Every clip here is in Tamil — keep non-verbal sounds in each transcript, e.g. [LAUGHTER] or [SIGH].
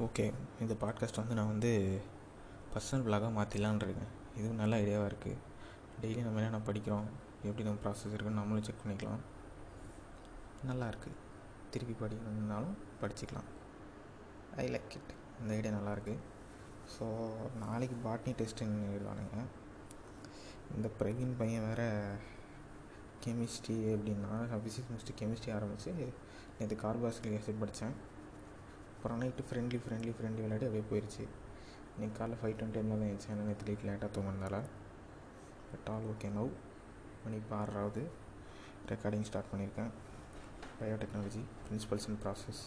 ஓகே இந்த பாட்காஸ்ட் வந்து நான் வந்து பர்சனல் பிளாகாக மாற்றிடலான் இருக்கேன் இதுவும் நல்ல ஐடியாவாக இருக்குது டெய்லி நம்ம என்னென்ன படிக்கிறோம் எப்படி நம்ம ப்ராசஸ் இருக்குன்னு நம்மளும் செக் பண்ணிக்கலாம். நல்லா இருக்குது திருப்பி படிக்கணும்னாலும் படிச்சுக்கலாம். ஐ லைக் இட் இந்த ஐடியா நல்லாயிருக்கு ஸோ நாளைக்கு பாட்னி டெஸ்ட்டுன்னு எழுதுவானுங்க. இந்த பிரவீன் பையன் வேறு கெமிஸ்ட்ரி அப்படின்னா ஃபிசிக்ஸ் முடிச்சுட்டு கெமிஸ்ட்ரி ஆரம்பித்து நேற்று கார்பாஸ்கிலிக் ஆசிட் படித்தேன் அப்புறம் நைட்டு ஃப்ரெண்ட்லி ஃப்ரெண்ட்லி ஃப்ரெண்ட்லி விளையாடி அப்படியே போயிடுச்சு இன்றைக்கி காலைல ஃபைவ் டுவெண்ட்டி மேலே தான் எழுந்துச்சு ஏன்னா நேற்று லேட் லேட்டாக தூங்கினால பட் ஆல் ஓகே நவ் மணி இப்போ ஆறாவது ரெக்கார்டிங் ஸ்டார்ட் பண்ணியிருக்கேன். Biotechnology principles and process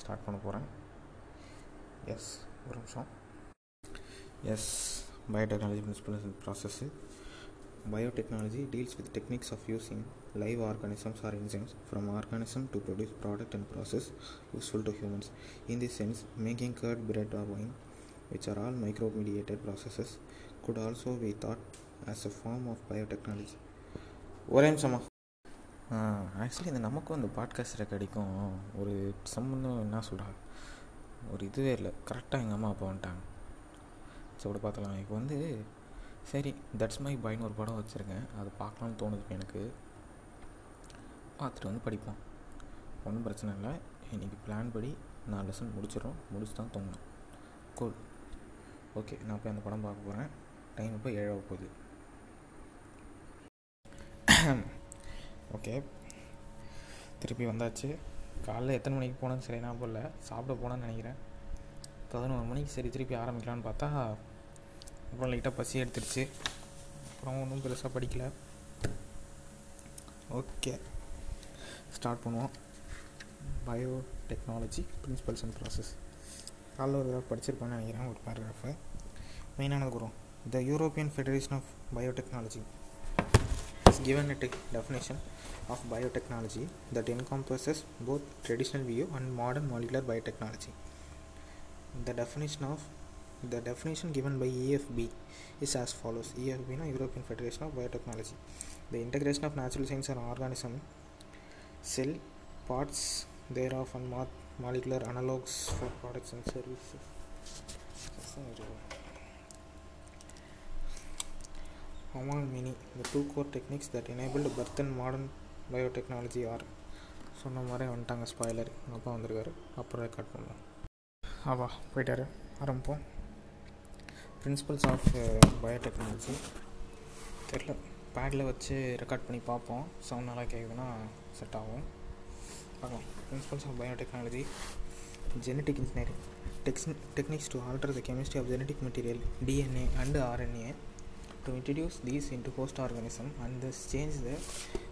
start பண்ண போகிறேன் எஸ் ஒரு நிமிஷம். Yes biotechnology principles and process biotechnology deals with techniques of using live organisms or enzymes from organism to produce product and process useful to humans in this sense making curd bread or wine which are all micro-mediated processes could also be thought as a form of biotechnology ஒரே நிமிஷமா ஆக்சுவலி இந்த நமக்கும் அந்த பாட்காஸ்ட் ரெக்கார்டிக்கும் ஒரு சம்மந்தம் என்ன சொல்கிறா ஒரு இதுவே இல்லை கரெக்டாக எங்கள் அம்மா அப்பா வந்துட்டாங்க ஸோ அப்படி பார்த்தலாம் இப்போ வந்து சரி தட்ஸ் மை பாய்னு ஒரு படம் வச்சுருக்கேன் அது பார்க்கலாம்னு தோணுது இப்போ எனக்கு பார்த்துட்டு வந்து படிப்போம். ஒன்றும் பிரச்சனை இல்லை. இன்றைக்கி பிளான் படி நான் லெசன் முடிச்சிடும் முடிச்சு தான் தூங்கணும். கூல் ஓகே நான் போய் அந்த படம் பார்க்க போகிறேன் டைம் இப்போ ஏழாக போகுது. ஓகே திருப்பி வந்தாச்சு. காலைல எத்தனை மணிக்கு போனேன்னு சரி நான் போடல சாப்பிட போனேன்னு நினைக்கிறேன். பதினோரு மணிக்கு சரி திருப்பி ஆரம்பிக்கலான்னு பார்த்தா அப்புறம் லைட்டாக பசி எடுத்துருச்சு அப்புறம் ஒன்றும் பெருசாக படிக்கல. ஓகே ஸ்டார்ட் பண்ணுவோம் biotechnology principles and process காலைல ஒரு தடவை படிச்சிருப்பேன்னு நினைக்கிறேன் ஒரு பேராகிராஃபு மெயினானது வரும் the European Federation of biotechnology is given a definition of biotechnology that encompasses both traditional view and modern molecular biotechnology. The definition of the definition given by EFB is as follows EFB no, European Federation of Biotechnology the integration of natural science and organism cell parts thereof and mo- molecular analogues for products and services among many the two core techniques that enabled birth and modern biotechnology are சொன்ன மாதிரி வந்துட்டாங்க ஸ்பாய்லர் எங்கள் அப்பா வந்திருக்காரு அப்புறம் ரெக்கார்ட் பண்ணுவோம் ஆவா போயிட்டாரு ஆரம்பிப்போம் பிரின்சிபல்ஸ் ஆஃப் பயோடெக்னாலஜி தெரில பேடில் வச்சு ரெக்கார்ட் பண்ணி பார்ப்போம் சவுண்ட் நல்லா கேட்குதுன்னா செட் ஆகும். பார்க்கலாம். Principles of biotechnology genetic engineering tech techniques to alter the chemistry of genetic material DNA and RNA to introduce these into host organism and this change the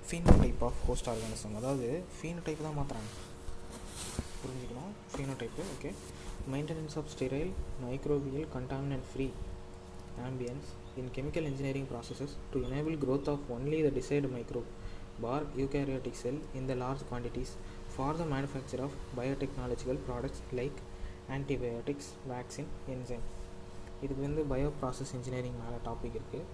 phenotype of host organism அதாவது ஃபீனோடைப் தான் மாற்றுறாங்க புரிஞ்சுக்கணும்? Phenotype okay maintenance of sterile microbial contaminant free ambience in chemical engineering processes to enable growth of only the desired micro bar eukaryotic cell in the large quantities for the manufacture of biotechnological products like antibiotics vaccine enzyme இதுக்கு வந்து பயோ ப்ராசஸ் இன்ஜினியரிங் மேலே டாபிக் இருக்குது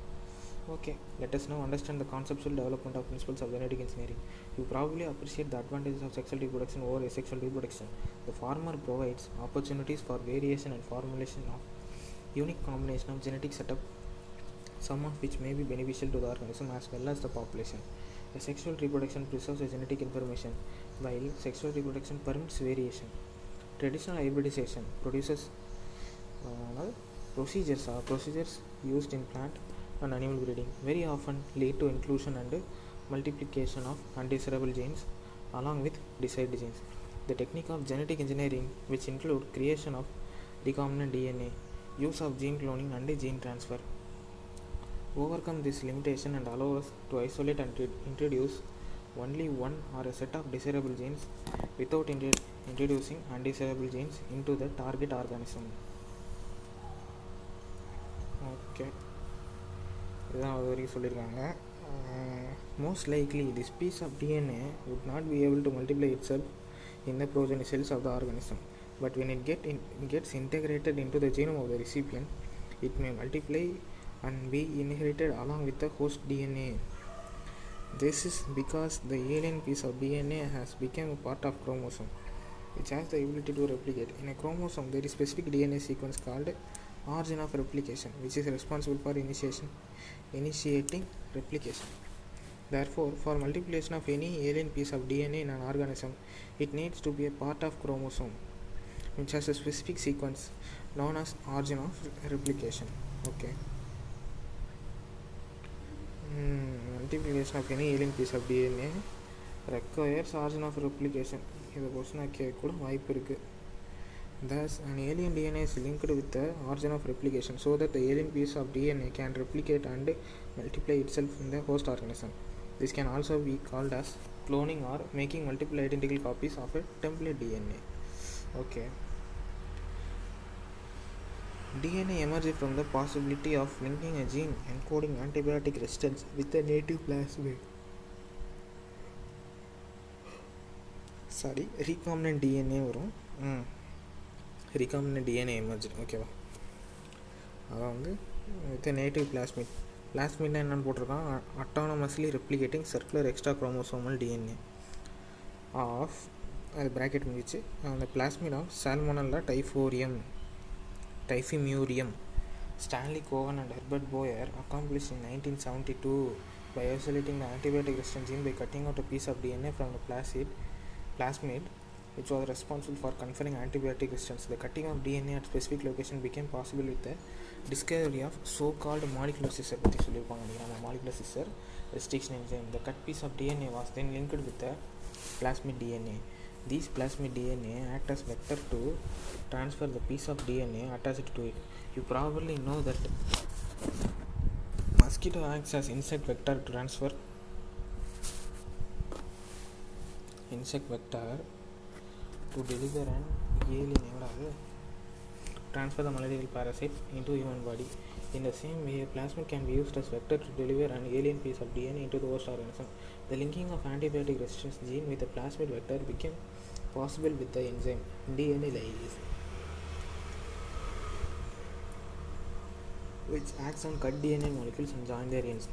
okay let us now understand the conceptual development of principles of genetic engineering you probably appreciate the advantages of sexual reproduction over asexual reproduction. The former provides opportunities for variation and formulation of unique combination of genetic setup, some of which may be beneficial to the organism as well as the population. the sexual reproduction preserves the genetic information, while sexual reproduction permits variation. Traditional hybridization produces uh, procedures are procedures used in plant and animal breeding very often lead to inclusion and multiplication of undesirable genes along with desired genes. The technique of genetic engineering, which include creation of recombinant DNA, use of gene cloning and gene transfer, overcome this limitation and allow us to isolate and to introduce only one or a set of desirable genes without intro- introducing undesirable genes into the target organism. Okay இதுதான் அது வரைக்கும் சொல்லியிருக்காங்க most likely this piece of DNA would not be able to multiply itself in the progeny cells of the organism but when it get in, gets integrated into the genome of the recipient it may multiply and be inherited along with the host dna this is because the alien piece of dna has become a part of chromosome which has the ability to replicate. In a chromosome, there is a specific DNA sequence called origin of replication, which is responsible for initiation, initiating replication. Therefore, for multiplication of any alien piece of DNA in an organism, it needs to be a part of chromosome, which has a specific sequence known as origin of replication. Okay. Hmm, multiplication of any alien piece of DNA requires origin of replication. இது கொஸ்டினாக கேட்க கூட வாய்ப்பு இருக்குது Thus, an alien DNA is linked with the origin of replication so that the alien piece of DNA can replicate and multiply itself in the host organism. This can also be called as cloning or making multiple identical copies of a template DNA. Okay. DNA emerges from the possibility of linking a gene encoding antibiotic resistance with a native plasmid. Sorry recombinant DNA வரும். ம். ரீகாமினன்ட் டிஎன்ஏ எமர்ஜ் ஓகேவா அதான் வந்து வித் நேட்டிவ் பிளாஸ்மிட் பிளாஸ்மிட்னா என்னென்னு போட்டிருக்கான். Autonomously replicating circular extra chromosomal DNA of அது ப்ராக்கெட் முடிச்சு அந்த plasmid of Salmonella typhimurium Typhimurium Stanley Cohen and Herbert Boyer accomplished in 1972 by isolating the antibiotic resistant gene by cutting out a piece of DNA from the plasmid, plasmid which was responsible for conferring antibiotic resistance. The cutting of DNA at specific location became possible with the discovery of so-called molecular scissor பற்றி சொல்லியிருப்பாங்க நினைக்கிறேன் அந்த molecular scissor restriction enzyme. The cut piece of DNA was then linked with the plasmid DNA. These plasmid DNA act as vector to transfer the piece of DNA attached to it. You probably know that mosquito acts as insect vector to transfer insect vector to deliver an alien transfer the malarial parasite into human body. In the same way, plasmid can be used as vector to deliver an alien piece of DNA into the host organism. The linking of antibiotic resistance gene with the plasmid vector became possible with the enzyme DNA lyase, which acts on cut DNA molecules and join their ends.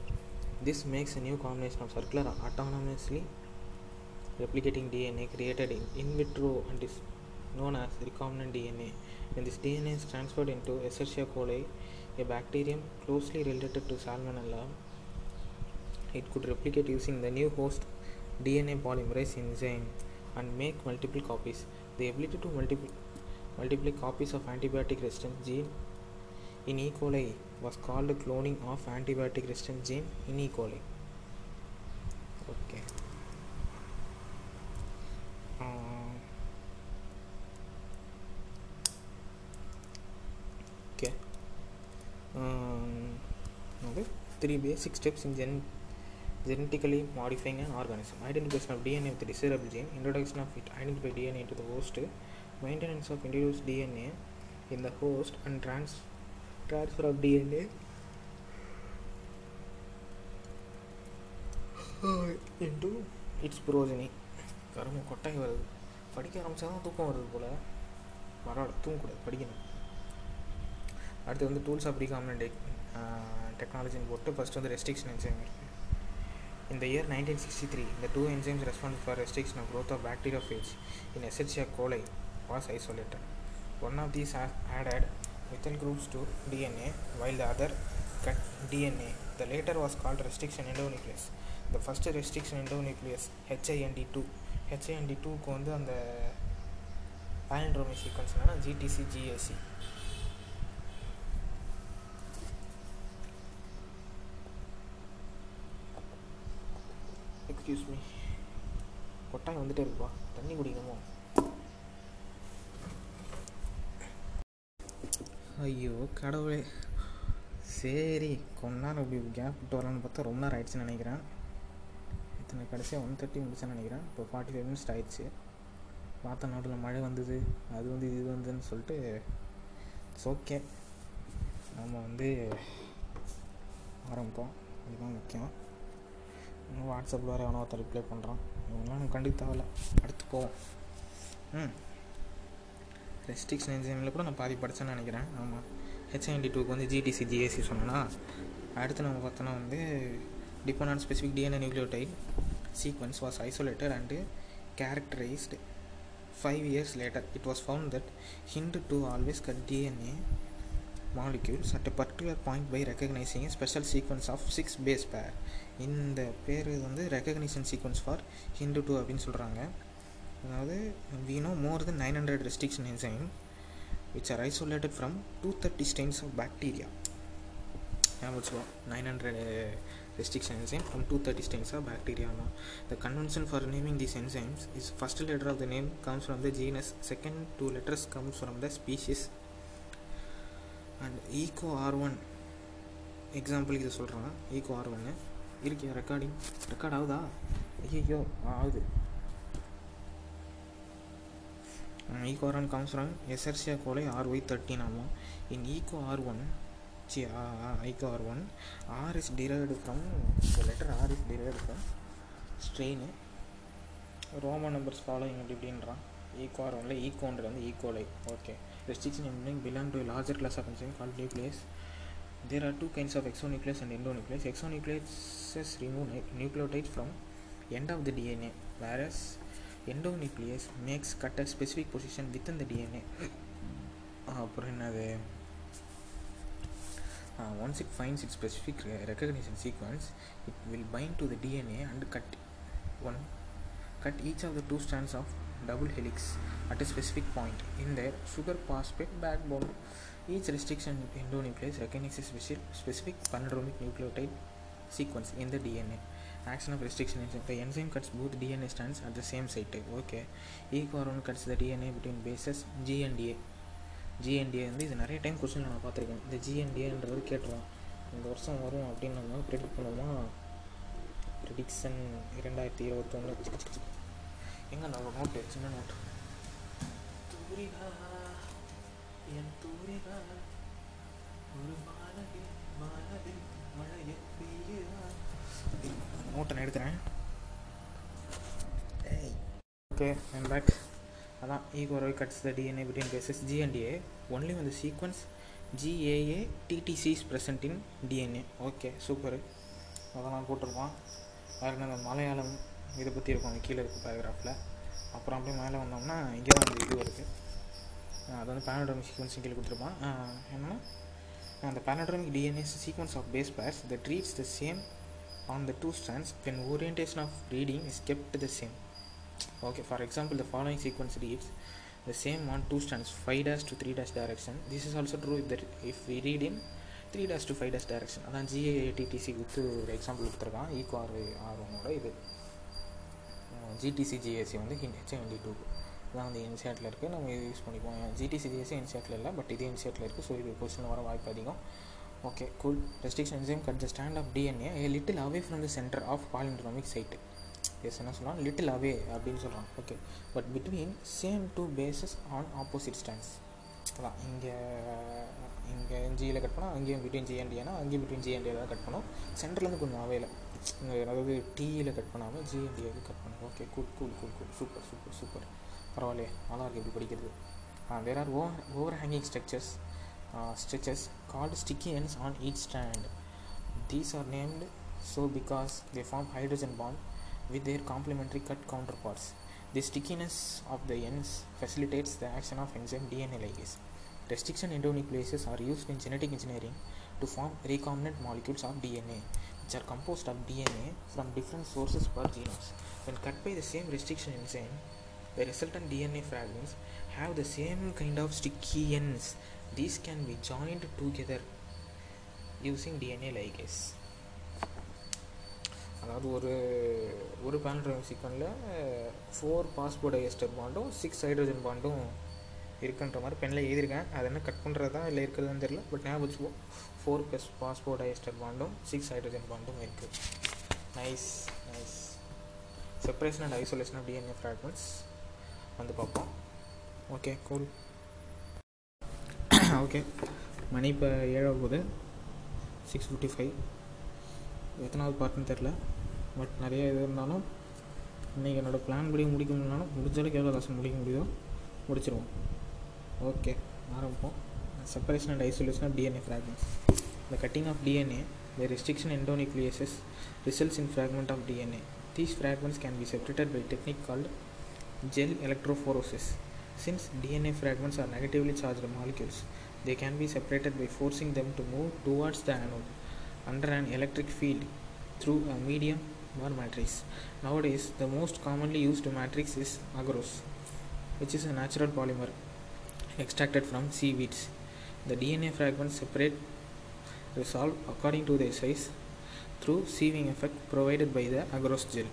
This makes a new combination of circular autonomously replicating DNA created in, in vitro and is known as recombinant DNA. When this DNA is transferred into Escherichia coli, a bacterium closely related to Salmonella, it could replicate using the new host DNA polymerase enzyme and make multiple copies. The ability to multiply, multiply copies of antibiotic resistant gene in E. coli was called cloning of antibiotic resistant gene in E. coli. Okay. Uh, okay. Um, okay. Three basic steps in gen- genetically modifying an organism identification of DNA with the desirable gene, introduction of it, identify DNA into the host, maintenance of introduced DNA in the host, and trans- transfer of DNA into its progeny. கரும்பு கொட்டை வருது படிக்க ஆரம்பிச்சா தான் தூக்கம் வருது போல் பரவாயில்ல தூங்கக்கூடாது படிக்கணும் அடுத்து வந்து டூல்ஸ் ஆஃப் ரீகாமினன்ட் டெக்னாலஜின்னு போட்டு ஃபஸ்ட் வந்து ரெஸ்ட்ரிக்ஷன் என்சைம் இருக்குது In the year 1963, the two enzymes responsible for restriction of growth of bacteriophage in Escherichia coli was isolated. One of these ha- added methyl groups to DNA, while the other cut DNA. The latter was called restriction endonuclease. The first restriction endonuclease HIND2 HIND2க்கு வந்து அந்த palindromic sequence என்னன்னா GTC எக்ஸ்கியூஸ் மீ கொட்டாய் வந்துட்டே இருக்குப்பா. தண்ணி குடிக்கணுமோ? ஐயோ கடவுளே. சரி கொஞ்ச நேரம் இப்படி கேப் விட்டு வரலான்னு பார்த்தா ரொம்ப நேரம் ஆயிடுச்சுன்னு நினைக்கிறேன். இத்தனை கடைசியாக ஒன் தேர்ட்டி முடிச்சேன்னு நினைக்கிறேன். இப்போ ஃபார்ட்டி ஃபைவ் மினிட்ஸ் ஆயிடுச்சு. பார்த்த நாட்டில் மழை வந்தது அது வந்து இது வந்ததுன்னு சொல்லிட்டு இட்ஸ் ஓகே நம்ம வந்து ஆரம்பிப்போம். இதுதான் முக்கியம். வாட்ஸ்அப்பில் வேறு எவனோ ஒருத்தர் ரிப்ளை பண்ணுறான் இவங்களாம் எனக்கு கண்டுக்க தேவையில்ல அடுத்து போவோம் ம் ரெஸ்ட்ரிக்ஷன் என்ஜினில் கூட நான் பாதி படித்தேன்னு நினைக்கிறேன். ஆமாம் ஹெச்ஐன்டி டூக்கு வந்து ஜிடிசி ஜிஎஸ்சி சொன்னேன்னா அடுத்து நம்ம பார்த்தோன்னா வந்து depend specific DNA nucleotide sequence was isolated and characterised five years later it was found that Hind two always cut DNA molecules at a particular point by recognizing a special sequence of six base pair. இந்த பேர் வந்து recognition sequence for Hind two அப்படின்னு சொல்கிறாங்க அதாவது we know more than nine hundred restriction enzyme which are isolated from 230 strains of bacteria ஞாபகம் வச்சுக்கோ nine hundred restriction enzyme from 230 strains of bacteria now. The convention for naming these enzymes is first letter of the name comes from the genus, second two letters comes from the species and Eco R one எக்ஸாம்பிளுக்கு இதை சொல்கிறேன் ஈகோ ஆர் ஒன்று இருக்கியா ரெக்கார்டிங் ரெக்கார்ட் ஆகுதா? ஐயோ ஆகுது. Eco R one comes from Escherichia coli R Y thirteen ஆமாம் in Eco R one C Eco R one R is derived from இந்த letter R is derived from strain Roman numbers following அப்படி இப்படின்றான். ஈகோ ஆர் ஒன்ல ஈகோன்றது வந்து E coli okay restriction ending belong to larger class of enzyme call nucleus there are two kinds of exonuclease and endonuclease exonucleases remove nu- nucleotides from end of the dna whereas endonuclease makes cut at specific position within the dna அப்புறம் என்னது once it finds its specific re- recognition sequence it will bind to the dna and cut one cut each of the two strands of double helix at a specific point in their sugar phosphate backbone each restriction endonuclease recognizes special, specific palindromic nucleotide sequence in the DNA. Action of restriction enzyme. The enzyme cuts both DNA strands at the same site. Okay. Equarone cuts the DNA between bases G and A. G and A வந்து இது நிறைய டைம் கொஸ்டின் நான் பார்த்துருக்கேன் இந்த ஜிஎன்டிஏன்றது கேட்டுருவோம் இந்த வருஷம் வரும் அப்படின்னு நம்ம ப்ரெடிக்ட் பண்ணுவோமா ப்ரிடிக்ஷன் இரண்டாயிரத்தி இருபத்தொன்று எங்கே நோட்டு சின்ன நோட்டு என் தூரிகா ஒரு மாலவில் மாலவில் மழையை பெய்யுதா? நோட்டை நான் எடுக்கிறேன். ஓகே ஐம் பேக் அதான் EcoRI cuts the DNA between bases G and A only வந்து sequence GAA TTC is present in DNA okay super அதெல்லாம் போட்டிருப்பான். வேறு என்ன இந்த மலையாளம் இதை பற்றி இருக்கும் அங்கே கீழே இருக்குது பேராகிராஃபில் அப்புறம் அப்படியே மேலே வந்தோம்னா இங்கே தான் அந்த இது இருக்குது அது வந்து பேனோட்ரமிக் சீக்வன்ஸ் கீழே கொடுத்துருப்பான் என்னன்னா அந்த palindromic DNAs sequence of base pairs that reads the same on the two strands when orientation of reading is kept the same okay for example the following sequence reads the same on two strands five dash to three dash direction திஸ் இஸ் also true if the if we read three 3 dash to 5 direction அதான் ஜிஏடிடிசி வித்து ஒரு எக்ஸாம்பிள் கொடுத்துருக்கான் ஈக்குவார் ஆர்வனோட இது ஜிடிசி ஜிஎஸ்சி வந்து ஹெச்என்டி டூ இதான் வந்து இன்சியாட்டில் இருக்குது நம்ம இது யூஸ் பண்ணிப்போம் ஜிடிசி ஜிஎஸ்சி இன்சியாட்டில் இல்லை பட் இது இன்சியாட்டில் இருக்குது ஸோ இது கொஸ்டின் வர வாய்ப்பு அதிகம். Okay cool restriction enzyme cut the strand of DNA a little away from the centre of palindromic site yes என்ன சொல்லலாம் லிட்டில் அவே அப்படின்னு சொல்கிறான் okay but between same two bases on opposite strands அதான் இங்கே இங்கே ஜியில் கட் பண்ணால் அங்கேயும் பிட்வீன் ஜிஎன்டிஏனா அங்கேயும் பிட்வீன் ஜிஎன்டிஏ தான் கட் பண்ணோம். சென்டர்லேருந்து கொஞ்சம் அவையில் அதாவது டியில் கட் பண்ணாமல் ஜிஎன்டிஏக்கு கட் பண்ணும் okay cool cool cool cool super super super பரவாயில்லையே நல்லா இருக்கு இப்படி படிக்கிறது there are over overhanging structures stretches called sticky ends on each strand. These are named so because they form hydrogen bond with their complementary cut counterparts. The stickiness of the ends facilitates the action of enzyme DNA ligase. Restriction endonucleases are used in genetic engineering to form recombinant molecules of DNA, Which are composed of DNA from different sources per genomes. When cut by the same restriction enzyme, the resultant DNA fragments have the same kind of sticky ends. These can be joined together using DNA ligase. அதாவது ஒரு ஒரு பேனட்ரோமிக் சீக்வனில் ஃபோர் பாஸ்போடைஎஸ்டர் பாண்டும் சிக்ஸ் ஹைட்ரஜன் பாண்டும் இருக்குன்ற மாதிரி பெண்ணில் எழுதியிருக்கேன் அது என்ன கட் பண்ணுறது தான் இல்லை இருக்கிறதுன்னு தெரியல பட் ஞாபகம் வச்சுப்போம் ஃபோர் ப்ளஸ் பாஸ்போடைஎஸ்டர் பாண்டும் சிக்ஸ் ஹைட்ரஜன் பாண்டும் இருக்குது nice nice separation and isolation of DNA fragments வந்து பார்ப்போம். ஓகே கூல் ஓகே மணி இப்போ ஏழாக போகுது சிக்ஸ் ஃபிஃப்டி ஃபைவ் எத்தனாவது பார்ட்னு தெரில பட் நிறைய இது இருந்தாலும் இன்றைக்கி என்னோடய பிளான் படி முடிக்க முடியலனாலும் முடிஞ்சளவுக்கு எவ்வளோ லெசன் முடிக்க முடியுதோ முடிச்சிருவோம். ஓகே ஆரம்பிப்போம். Separation and isolation of DNA fragments The cutting of DNA by restriction endonucleases results in fragment of DNA. These fragments can be separated by a technique called gel electrophoresis. Since DNA fragments are negatively charged molecules, they can be separated by forcing them to move towards the anode under an electric field through a medium or matrix. Nowadays, the most commonly used matrix is agarose, which is a natural polymer extracted from seaweeds. The DNA fragments separate resolve according to their size through sieving effect provided by the agarose gel.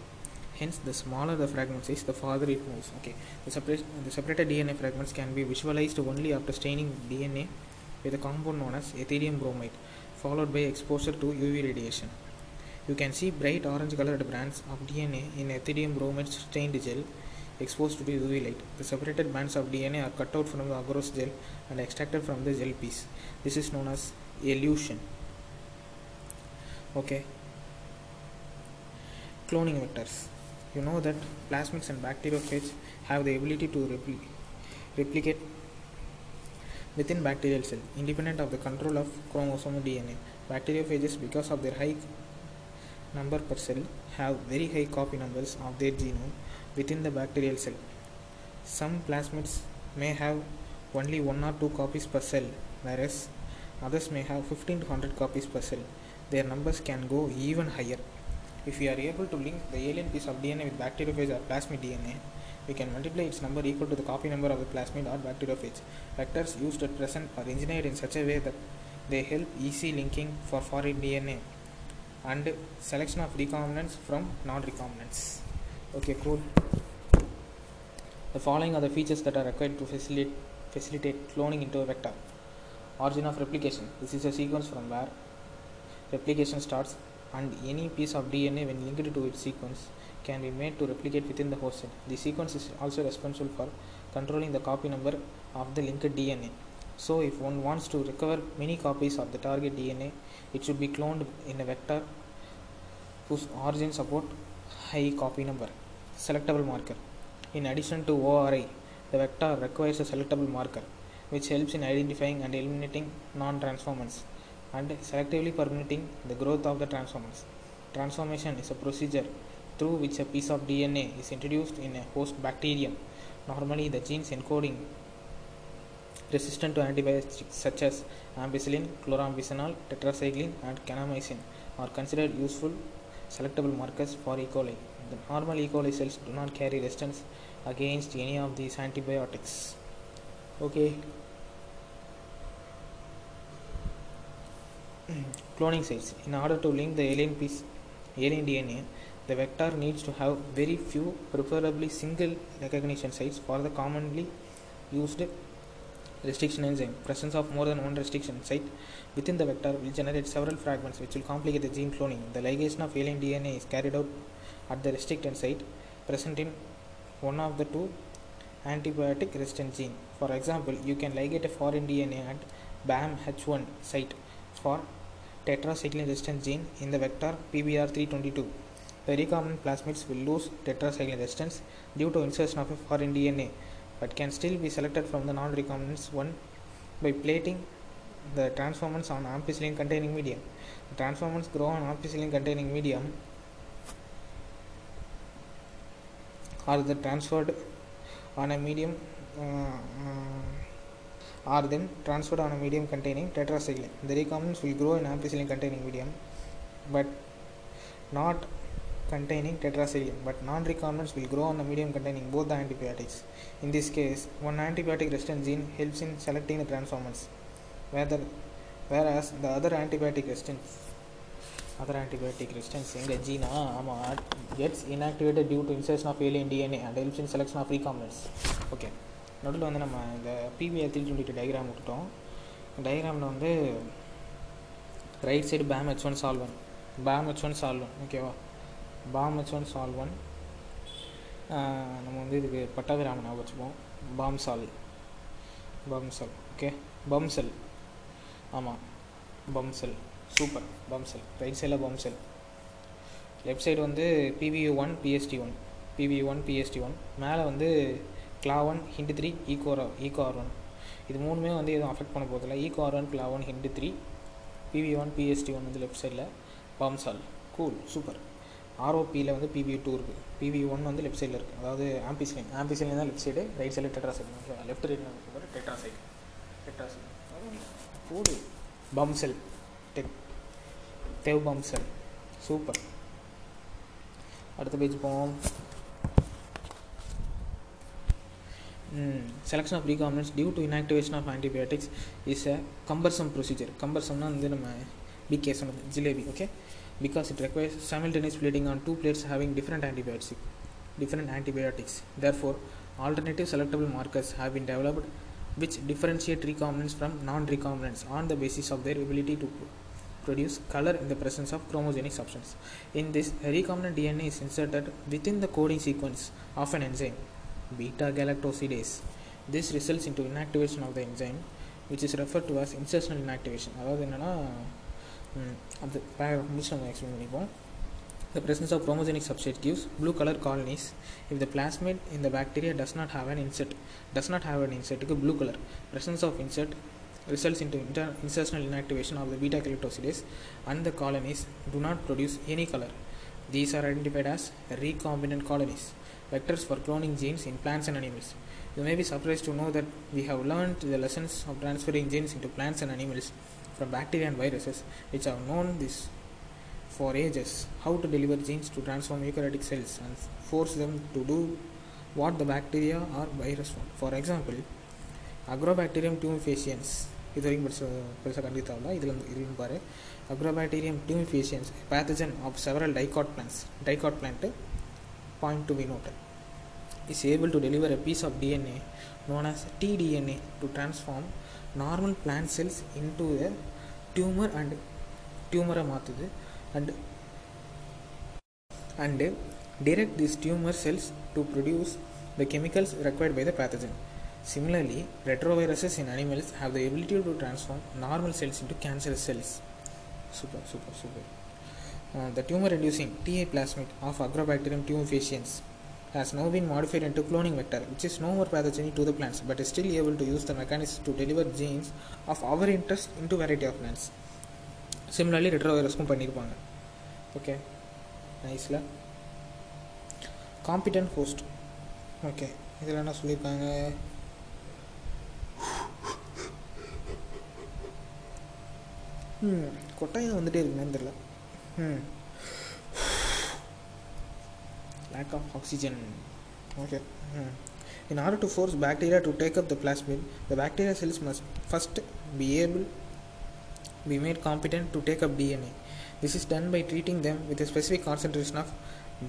Hence, the smaller the fragment size, the farther it moves. Okay, the, the separated DNA fragments can be visualized only after staining DNA with a compound known as ethidium bromide, followed by exposure to UV radiation. You can see bright orange colored bands of DNA in ethidium bromide stained gel exposed to UV light. The separated bands of DNA are cut out from the agarose gel and extracted from the gel piece. This is known as elution. Okay. Cloning vectors. You know that plasmids and bacteriophages have the ability to repli- replicate within bacterial cell, independent of the control of chromosome DNA. Bacteriophages, because of their high number per cell, have very high copy numbers of their genome within the bacterial cell. Some plasmids may have only one or two copies per cell, whereas others may have 15 to 100 copies per cell. Their numbers can go even higher. If we are able to link the alien piece of DNA with bacteriophage or plasmid DNA, we can multiply its number equal to the copy number of the plasmid or bacteriophage. Vectors used at present are engineered in such a way that they help easy linking for foreign DNA and selection of recombinants from non-recombinants. Okay, cool. The following are the features that are required to facilitate facilitate cloning into a vector. Origin of replication. This is a sequence from where replication starts and any piece of DNA when linked to its sequence can be made to replicate within the host cell. The sequence is also responsible for controlling the copy number of the linked DNA. So if one wants to recover many copies of the target DNA, it should be cloned in a vector whose origin support high copy number. Selectable marker. In addition to ORI, the vector requires a selectable marker which helps in identifying and eliminating non-transformants and selectively permitting the growth of the transformants. Transformation is a procedure through which a piece of DNA is introduced in a host bacterium. Normally, the genes encoding resistant to antibiotics such as ampicillin, chloramphenicol, tetracycline, and kanamycin are considered useful selectable markers for E. coli. The normal E. coli cells do not carry resistance against any of these antibiotics. Okay. Cloning sites. In order to link the alien piece, alien DNA, the vector needs to have very few, preferably single recognition sites for the commonly used restriction enzyme. Presence of more than one restriction site within the vector will generate several fragments which will complicate the gene cloning. The ligation of alien DNA is carried out at the restricted site present in one of the two antibiotic resistant gene. For example, you can ligate a foreign DNA at BAM-H1 site for tetracycline resistant gene in the vector PBR322. The recombinant plasmids will lose tetracycline resistance due to insertion of a foreign DNA but can still be selected from the non-recombinants one by plating the transformants on ampicillin containing medium. The transformants grow on ampicillin containing medium are the transferred on a medium uh, uh, are then transferred on a medium containing tetracycline. The recombinants will grow in ampicillin containing medium but not containing tetracycline but non-recombinants will grow on a medium containing both the antibiotics. In this case, one antibiotic resistant gene helps in selecting the transformants whether, whereas the other antibiotic resistance other antibiotic resistance எங்கள் ஜீனா? ஆமாம் gets inactivated due to insertion of alien DNA and எலிப்ஷன் selection of of okay நடுவில் வந்து நம்ம இந்த PBR three twenty two diagram விட்டுட்டோம். டயக்ராமில் வந்து right side Bam H one Sal one Bam H one Sal one ஓகேவா Bam H one Sal one நம்ம வந்து இதுக்கு பட்டாபிராமன் ஞாபகம் வச்சுப்போம். பாம் சால் ஓகே பம்சல் ஆமாம் பம்சல் சூப்பர். பம்ப் செல் ரைட் சைடில் பம்ப் செல் லெஃப்ட் சைடு வந்து PVU one PST one PVU one PST one மேலே வந்து Cla one Hind three Eco Eco R one இது மூணுமே வந்து எதுவும் அஃபெக்ட் பண்ண போதில்ல Eco R one Cla one Hind three PV one PST one வந்து லெஃப்ட் சைடில் பம்சால் கூல் சூப்பர் ஆர்ஓபியில் வந்து பிவி டூ இருக்குது பிவி ஒன் வந்து லெஃப்ட் சைடில் இருக்குது அதாவது ஆம்பிசிலின் ஆம்பிசிலின் தான் லெஃப்ட் சைடு ரைட் சைடில் டெட்ராசைடு லெஃப்ட் சைடுல டெட்ரா சைடு டெட்ராசைடு போடு பம் செல் தேவ் பம் செல் சூப்பர் அடுத்த பேஜ் போவோம் selection of recombinants due to inactivation of antibiotics is a cumbersome procedure கம்பர்சம்னா வந்து நம்ம பிகே சொன்னது jalebi okay because it requires simultaneous plating on two plates having different antibiotics different antibiotics therefore alternative selectable markers have been developed which differentiate recombinants from non-recombinants on the basis of their ability to pro- produce color in the presence of chromogenic substance. In this, a recombinant DNA is inserted within the coding sequence of an enzyme, beta galactosidase. This results into inactivation of the enzyme, which is referred to as insertional inactivation. அதாவது என்னன்னா ம், அந்த paragraph முடிச்சு நம்ம எக்ஸ்பிளைன் பண்ணிப்போம் The presence of chromogenic substrate gives blue color colonies if the plasmid in the bacteria does not have an insert. Does not have an insert, க்கு blue color. Presence of insert results into inter- insertional inactivation of the beta galactosidase and the colonies do not produce any color. These are identified as recombinant colonies, vectors for cloning genes in plants and animals. You may be surprised to know that we have learned the lessons of transferring genes into plants and animals from bacteria and viruses, which have known this for ages how to deliver genes to transform eukaryotic cells and force them to do what the bacteria or virus want. For example, Agrobacterium tumefaciens இது வரைக்கும் பெருசு பெருசாக கண்டிப்பாக தேவையில்ல இதில் வந்து இதுன்னு பாரு Agrobacterium tumefaciens pathogen of several dicot plants dicot plant point to be noted is able to deliver a piece of DNA known as tDNA to transform normal plant cells into a tumor and tumor மாற்றுது and and direct these tumor cells to produce the chemicals required by the pathogen. Similarly, retroviruses in animals have the ability to transform normal cells into cancerous cells. Super, super, super. Uh, the tumor-inducing TA plasmid of Agrobacterium tumefaciens has now been modified into cloning vector, which is no more pathogenic to the plants, but is still able to use the mechanism to deliver genes of our interest into variety of plants. Similarly, ரெட்ரோவைரஸ்க்கும் பண்ணியிருப்பாங்க ஓகே நைஸில் காம்பிட்டன்ட் ஹோஸ்ட் ஓகே இதில் என்ன சொல்லியிருக்காங்க ம் கொட்டாயம் வந்துட்டே இருக்குன்னு தெரியல ம் lack of oxygen okay hmm. in order to force bacteria to take up the plasmid the bacteria cells must first be able be made competent to take up dna this is done by treating them with a specific concentration of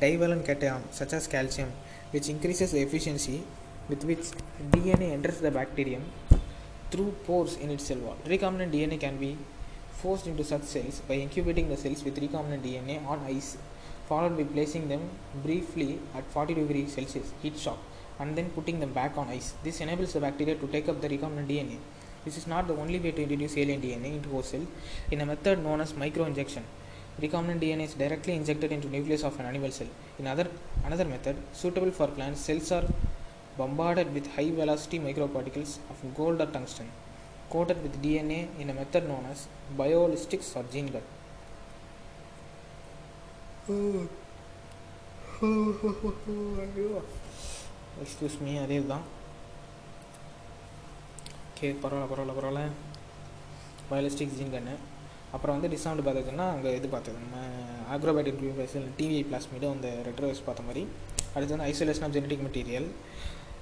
divalent cation such as calcium which increases the efficiency with which dna enters the bacterium through pores in its cell wall recombinant dna can be forced into such cells by incubating the cells with recombinant dna on ice followed by placing them briefly at 40 degrees Celsius heat shock and then putting them back on ice. This enables the bacteria to take up the recombinant DNA. This is not the only way to introduce alien DNA into host cell. In a method known as microinjection, recombinant DNA is directly injected into nucleus of an animal cell. In other another method suitable for plants, cells are bombarded with high velocity microparticles of gold or tungsten coated with DNA in a method known as biolistics or gene cut. Excuse me அதே தான் ஓகே பரவாயில்ல பரவாயில்ல பரவாயில்ல. பயாலிஸ்டிக் ஜீன் கண்ணு அப்புறம் வந்து டிஸ்கவுண்ட் பார்த்ததுன்னா அங்கே இது பார்த்தது நம்ம ஆக்ரோபேட்டிக் பேசல் டிவி பிளாஸ்மீடும் அந்த ரெட்ரோவைஸ் பார்த்த மாதிரி. அடுத்து வந்து isolation of genetic material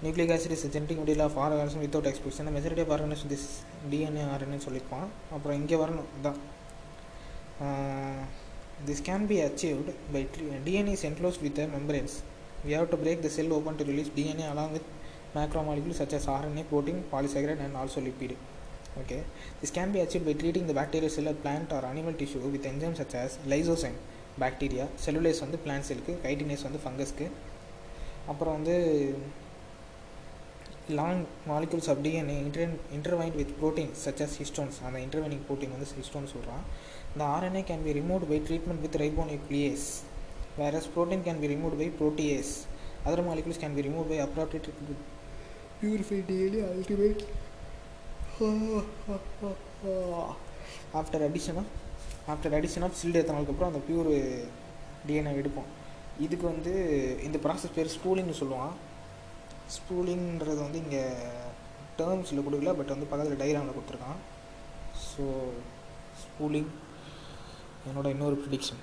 nucleic acid is genetic material of or organism without express இந்த majority of organism this DNA ஆர்என்னு சொல்லியிருப்பான் அப்புறம் இங்கே வரணும் தான் this can be achieved by DNA is enclose with the membranes we have to break the cell open to release DNA along with macromolecule such as RNA protein polysaccharide and also lipid okay this can be achieve by treating the bacterial cell or plant or animal tissue with enzymes such as lysozyme bacteria வந்து plant cellக்கு chitinase வந்து ஃபங்கஸ்க்கு அப்புறம் வந்து long molecules DNA inter intertwine with protein such as histones அந்த இன்டர்வைனிங் ப்ரோட்டீன் வந்து ஹிஸ்டோன் சொல்கிறான் இந்த RNA can be remove by treatment with ribonuclease whereas protein can be remove by protease other molecules can be remove by appropriate purify daily ultimate after addition of after addition of chilled எத்தனாலுக்கு அப்புறம் அந்த பியூர் டிஎன்ஏ எடுப்போம் இதுக்கு வந்து இந்த ப்ராசஸ் பேர் ஸ்கூலிங்னு சொல்லுவான் ஸ்பூலிங்கிறது வந்து இங்கே டேர்ம்ஸில் கொடுக்கல பட் வந்து பக்கத்தில் டைராமில் கொடுத்துருக்கான். ஸோ ஸ்பூலிங் என்னோட இன்னொரு ப்ரிடிக்ஷன்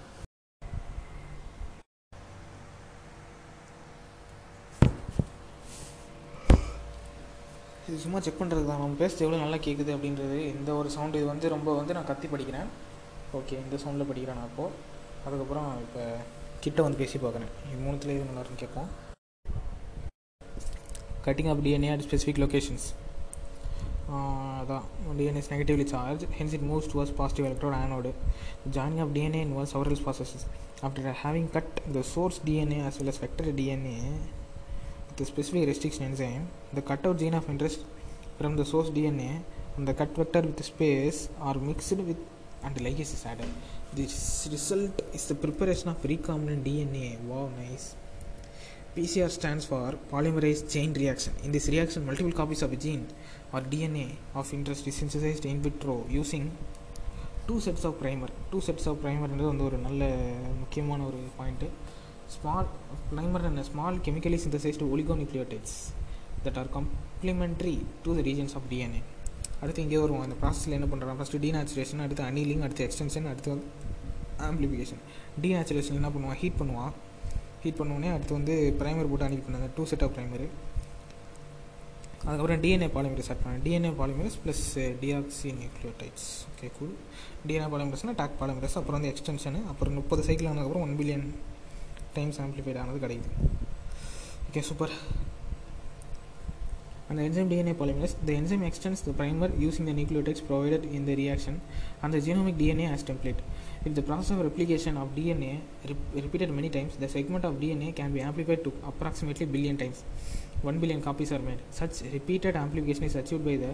இது சும்மா செக் பண்ணுறது தான். நம்ம பேசுறது எவ்வளோ நல்லா கேட்குது அப்படின்றது இந்த ஒரு சவுண்டு இது வந்து ரொம்ப வந்து நான் கத்தி படிக்கிறேன். ஓகே இந்த சவுண்டில் படிக்கிறேன் நான் இப்போது அதுக்கப்புறம் இப்போ கிட்ட வந்து பேசி பார்க்குறேன். இது மூணுத்தில் இது நல்லா இருக்குன்னு கேட்போம். Cutting up DNA at specific locations. Uh, the DNA is negatively charged, hence it moves towards positive electrode anode. The joining of DNA involves several processes. After having cut the source DNA as well as vector DNA with a specific restriction enzyme, the cutout gene of interest from the source DNA and the cut vector with space are mixed with and ligase is added. This result is the preparation of recombinant DNA. Wow, nice. PCR stands for polymerase chain reaction. In this reaction, multiple copies of a gene or DNA of interest is synthesized in vitro using two sets of primer two sets of ப்ரைமர்ன்றது வந்து ஒரு நல்ல முக்கியமான ஒரு point small primer and small chemically synthesised oligonucleotides that are complementary to the regions of DNA அடுத்து இங்கே வருவோம். அந்த ப்ராசஸில் என்ன பண்ணுறாங்க ஃபஸ்ட்டு டீநேச்சுரேஷன் அடுத்து அனிலிங் அடுத்து எக்ஸ்டென்ஷன் அடுத்து வந்து ஆம்ப்ளிஃபிகேஷன் டீநேச்சுரேஷன் என்ன பண்ணுவான் ஹீட் பண்ணுவான் ஹீட் பண்ணோடனே அடுத்து வந்து ப்ரைமர் போட்டு அனுப்பி பண்ணாங்க டூ செட் ஆஃப் ப்ரைமரு அதுக்கப்புறம் டிஎன்ஏ பாலிமரஸ் ஆட் பண்ணேன் DNA polymerase plus deoxynucleotides okay cool DNA பாலிமரஸ்னால் Taq polymerase அப்புறம் வந்து எக்ஸ்டென்ஷனு அப்புறம் முப்பது சைக்கிள் ஆனதுக்கப்புறம் ஒன் பில்லியன் டைம்ஸ் ஆம்ப்ளிஃபைட் ஆனது கிடைக்குது. ஓகே சூப்பர் அந்த the enzyme DNA polymerase, the enzyme extends the primer using the nucleotides provided in the reaction and the genomic DNA as template. If the process of replication of DNA rep- repeated many times, the segment of DNA can be amplified to approximately billion times. 1 billion copies are made. Such repeated amplification is achieved by the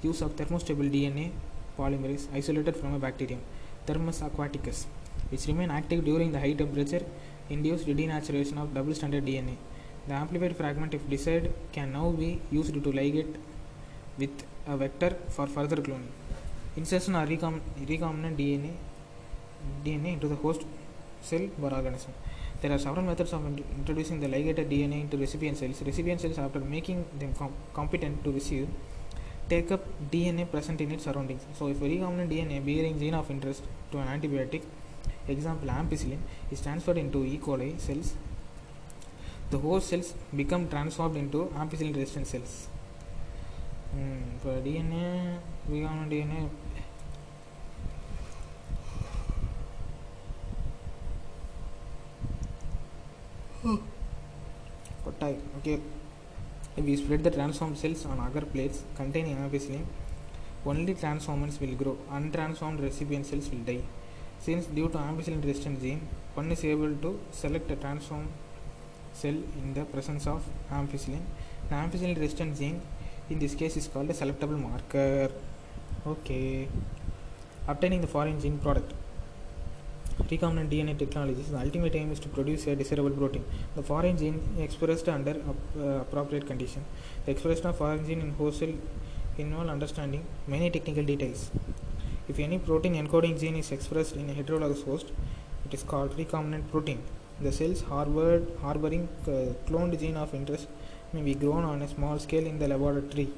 use of thermostable DNA polymerase isolated from a bacterium, Thermus aquaticus, which remain active during the high temperature induced denaturation of double stranded DNA. The amplified fragment, if desired, can now be used to ligate with a vector for further cloning. Insertion or recom- recombinant DNA DNA into the host cell or organism. There are several methods of introducing the ligated DNA into recipient cells. Recipient cells, after making them com- competent to receive, take up DNA present in its surroundings. So, if recombinant DNA bearing gene of interest to an antibiotic, example ampicillin, is transferred into E. coli cells, the host cells become transformed into ampicillin resistant cells. Mm, for DNA, recombinant DNA okay if we spread the transform cells on other plates containing ampicillin. Only only transformants will grow. Untransformed recipient cells will die. Since due to ampicillin resistant gene one is able to select a transform cell in the presence of ampicillin the ampicillin resistant gene in this case is called a selectable marker. Okay. Obtaining the foreign gene product recombinant DNA technologies, the ultimate aim is to produce a desirable protein. The foreign gene expressed under uh, appropriate condition. The expression of foreign gene in host cell involve understanding many technical details. If any protein encoding gene is expressed in a heterologous host, it is called recombinant protein. The cells harbored, harboring uh, cloned gene of interest may be grown on a small scale in the laboratory.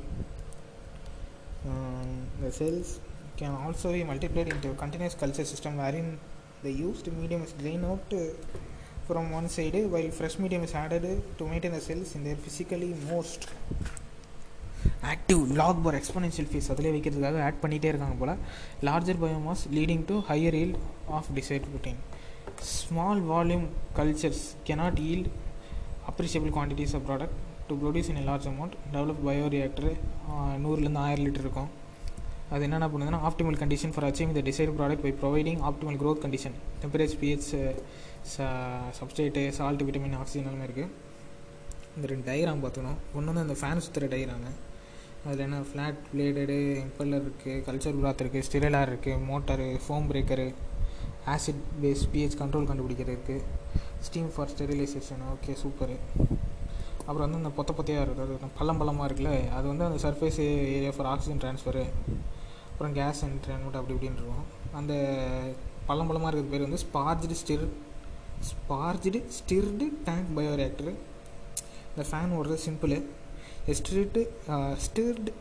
Um, the cells can also be multiplied into a continuous culture system wherein the used medium is drained out from one side while fresh medium is added to maintain the cells in their most active log bar exponential phase அதிலே வைக்கிறதுக்காக ஆட் பண்ணிகிட்டே இருக்காங்க போல் larger biomass leading to higher yield of desired protein small volume cultures cannot yield appreciable quantities of product to produce in large amount develop bio bioreactor நூறுலேருந்து ஆயிரம் லிட்டர் இருக்கும் அது என்னென்ன பண்ணுதுன்னா optimal condition for achieving the desired product by providing optimal growth condition temperature pH substrate salt vitamin oxygen எல்லாமே இருக்குது இந்த ரெண்டு டயராம் பார்த்துக்கணும். ஒன்று வந்து அந்த ஃபேன் சுற்றுற டயராங்க அதில் என்ன? ஃப்ளாட் பிளேடடு இம்பல்லர் இருக்குது கல்ச்சர் பிராத் இருக்குது ஸ்டிரலார் இருக்குது motor foam breaker acid base pH control கண்டுபிடிக்கிறது இருக்குது steam for sterilization okay super அப்புறம் வந்து அந்த பொத்த பொத்தையாக இருக்குது அது பள்ளம் பள்ளமாக இருக்குல்ல அது வந்து அந்த surface area for oxygen transfer அப்புறம் கேஸ் அண்ட் ட்ரான்ஸ்போர்ட் அப்படி இப்படின்னு இருக்கும் அந்த பள்ளம் பள்ளமாக இருக்கிற பேர் வந்து sparged stir sparged stirred tank bioreactor இந்த ஃபேன் ஓடுறது simple stirred stirred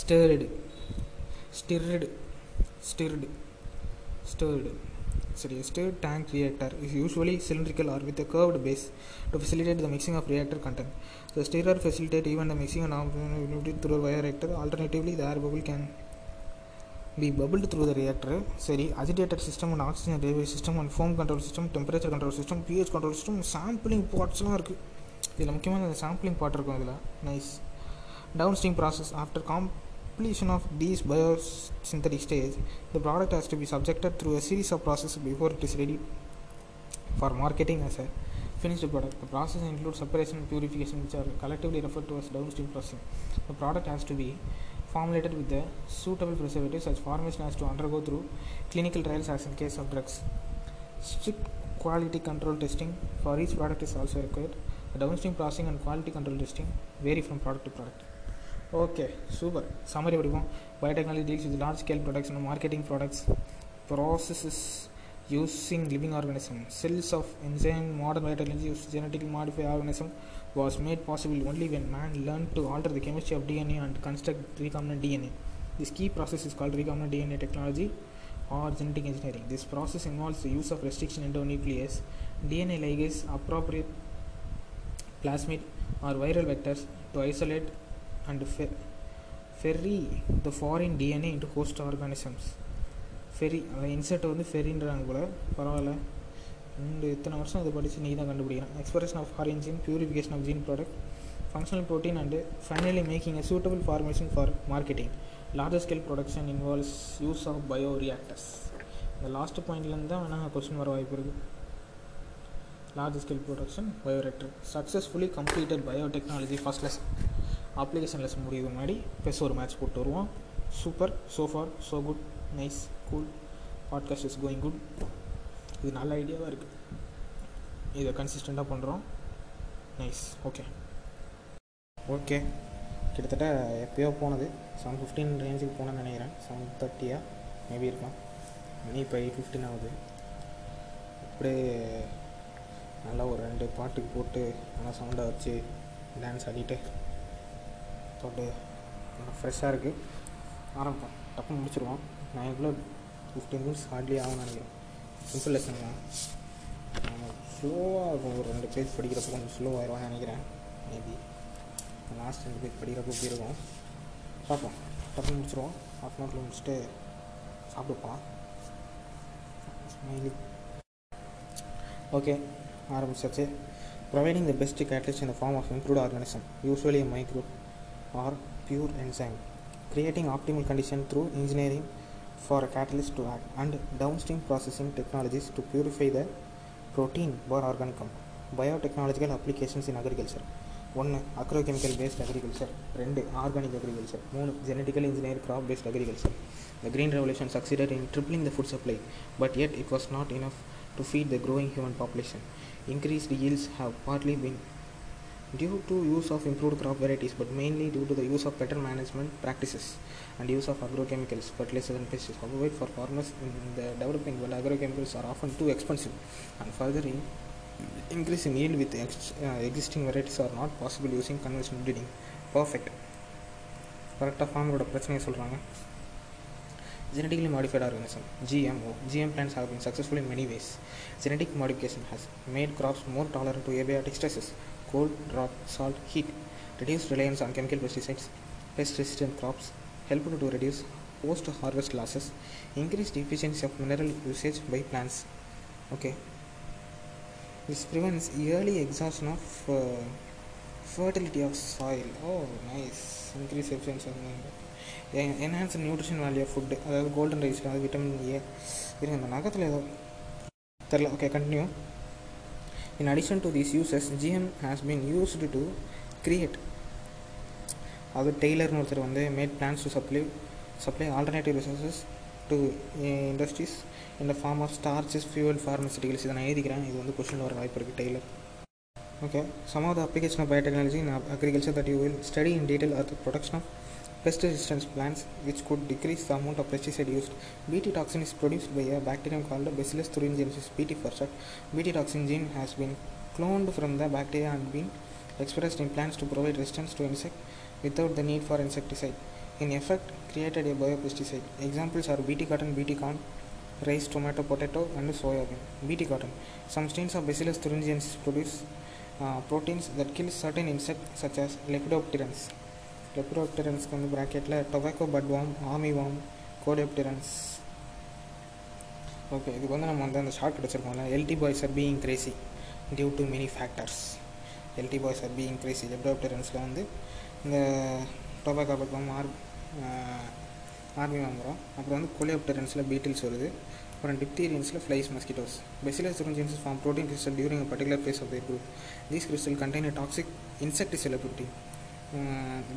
stirred stirred stirred stirred சரி stirred tank reactor is usually cylindrical or with a curved base to facilitate the mixing of reactor content. The stirrer facilitates even the mixing and operated through the reactor. Alternatively, the air bubble can be bubbled through the reactor. சரி agitator system and oxygen delivery system and foam control system, temperature control system, pH control system, sampling potsலாம் இருக்குது இதில் முக்கியமான இந்த சாம்பிளிங் பாட் இருக்கும் இதில் nice downstream process after completion of these biosynthetic stage, the product has to be subjected through a series of processes before it is ready for marketing as a finished product. The process includes separation and purification, which are collectively referred to as downstream processing. The product has to be formulated with the suitable preservatives. Such formulation has to undergo through clinical trials, as in case of drugs. Strict quality control testing for each product is also required. The downstream processing and quality control testing vary from product to product. Okay super summary படிப்போம் biotechnology deals with large scale production marketing products processes using living organism cells of enzyme modern biotechnology use genetically modified organism was made possible only when man learned to alter the chemistry of DNA and construct recombinant DNA. This key process is called recombinant DNA technology or genetic engineering. This process involves the use of restriction endonuclease, DNA ligase, appropriate plasmid or viral vectors to isolate and fe- ferry the foreign DNA into host organisms. Ferry அதை இன்செர்ட்டை வந்து ஃபெரின்றாங்க போல் பரவாயில்ல ரெண்டு இத்தனை வருஷம் இதை படித்து நீ தான் கண்டுபிடிக்கிறேன் expression of foreign gene purification of gene product functional protein and finally making a suitable formation for marketing larger scale production involves use of bioreactors இந்த லாஸ்ட் பாயிண்ட்லேருந்து தான் வேணால் கொஸ்டின் வர வாய்ப்பு இருக்குது large scale production bioreactor. Successfully completed biotechnology first லெஸ் அப்ளிகேஷன் லெஸ் முடியுது முன்னாடி பெஸ் ஒரு மேட்ச் போட்டு வருவோம். Super so far so good nice cool podcast is going good இது நல்ல ஐடியாவாக இருக்குது இதை கன்சிஸ்டண்ட்டாக பண்ணுறோம் நைஸ் ஓகே ஓகே கிட்டத்தட்ட எப்போயோ போனது. செவன் ஃபிஃப்டீன் ரேஞ்சுக்கு போனேன்னு நினைக்கிறேன். செவன் தேர்ட்டியா மேபி இருக்கலாம். மணி இப்போ எயிட் ஃபிஃப்டின் ஆகுது. அப்படியே நல்லா ஒரு ரெண்டு பாட்டுக்கு போட்டு நல்லா சவுண்டாக வச்சு டான்ஸ் ஆடிட்டு போட்டு நல்லா ஃப்ரெஷ்ஷாக இருக்குது ஆரம்பிப்போம் டப்புன்னு முடிச்சிருவோம். நான் எவ்வளோ ஃபிஃப்டீன் மினிட்ஸ் ஹார்ட்லி ஆகும்னு நினைக்கிறேன். சிம்பிள் லெசன் தான். ஸ்லோவாக இருக்கும். ஒரு ரெண்டு பேஜ் படிக்கிறப்போ கொஞ்சம் ஸ்லோவாகிடுவான்னு நினைக்கிறேன். மேபி லாஸ்ட் ரெண்டு பேஜ் படிக்கிறப்போ இப்படி இருக்கும்? பார்ப்போம். டப்புன்னு முடிச்சிருவோம். ஹாஃப் அன் ஹவரில் முடிச்சுட்டு சாப்பிட்டு போகலாம் ஸ்மைலி ஓகே ஆரம்பிச்சாச்சு providing the best catalyst in the form of improved organism usually micro or pure enzyme creating optimal condition through engineering for a catalyst to act and downstream processing technologies to purify the protein or organic compound biotechnological applications in agriculture. One agrochemical based agriculture. Two organic agriculture. Three genetically engineered crop based agriculture. The green revolution succeeded in tripling the food supply but yet it was not enough to feed the growing human population. Increased yields have partly been due to use of improved crop varieties but mainly due to the use of better management practices and use of agrochemicals fertilizers and pesticides however for farmers in the developing world agrochemicals are often too expensive and further in increase in yield with ex- uh, existing varieties are not possible using conventional breeding perfect கரெக்டாக ஃபார்மரோட பிரச்சனையை சொல்கிறாங்க genetically modified organism gmo gm plants have been successful in many ways genetic modification has made crops more tolerant to abiotic stresses cold drought salt heat reduced reliance on chemical pesticides pest resistant crops helped to reduce post harvest losses increased efficiency of mineral usage by plants okay this prevents early exhaustion of uh, fertility of soil oh nice increase efficiency of enhance nutrition value of food அதாவது கோல்டன் ரைஸ் அதாவது விட்டமின் ஏ இருங்க இந்த நகத்தில் ஏதோ தெரில okay continue in addition to these uses GM has been used to create அது டெய்லர்னு ஒருத்தர் வந்து made plants to supply supply alternative resources to industries in the form of starches fuel pharmaceuticals இதை நான் எழுதிக்கிறேன் இது வந்து கொஷினில் வர வாய்ப்பு இருக்குது Taylor okay some of the application of biotechnology in ag- agriculture that you will study in detail are the production of pest resistance plants which could decrease the amount of pesticide used. Bt toxin is produced by a bacterium called Bacillus thuringiensis Bt for short. Bt toxin gene has been cloned from the bacteria and been expressed in plants to provide resistance to insect without the need for insecticide. In effect, created a biopesticide. Examples are Bt cotton, Bt corn, rice, tomato, potato, and soya bean. Bt cotton. Some strains of Bacillus thuringiensis produce uh, proteins that kill certain insects such as lepidopterans. லெப்ரோப்டரன்ஸ்க்கு வந்து ப்ராக்கெட்டில் டொபாக்கோ பட் வாம் ஆமி வாம் கோடெப்டரன்ஸ் ஓகே இதுக்கு வந்து நம்ம வந்து அந்த short கிடச்சிருக்கோம்ல LD boys are being crazy due to many factors LD boys are being crazy லெப்ரோப்டரன்ஸில் வந்து இந்த tobacco bud worm or army worm அப்புறம் வந்து கோலியோப்டரன்ஸில் பீட்டில்ஸ் வருது. அப்புறம் டிப்தீரியன்ஸில் flies mosquitoes Bacillus thuringiensis form protein crystal during a particular phase of their group these crystal contain toxic toxic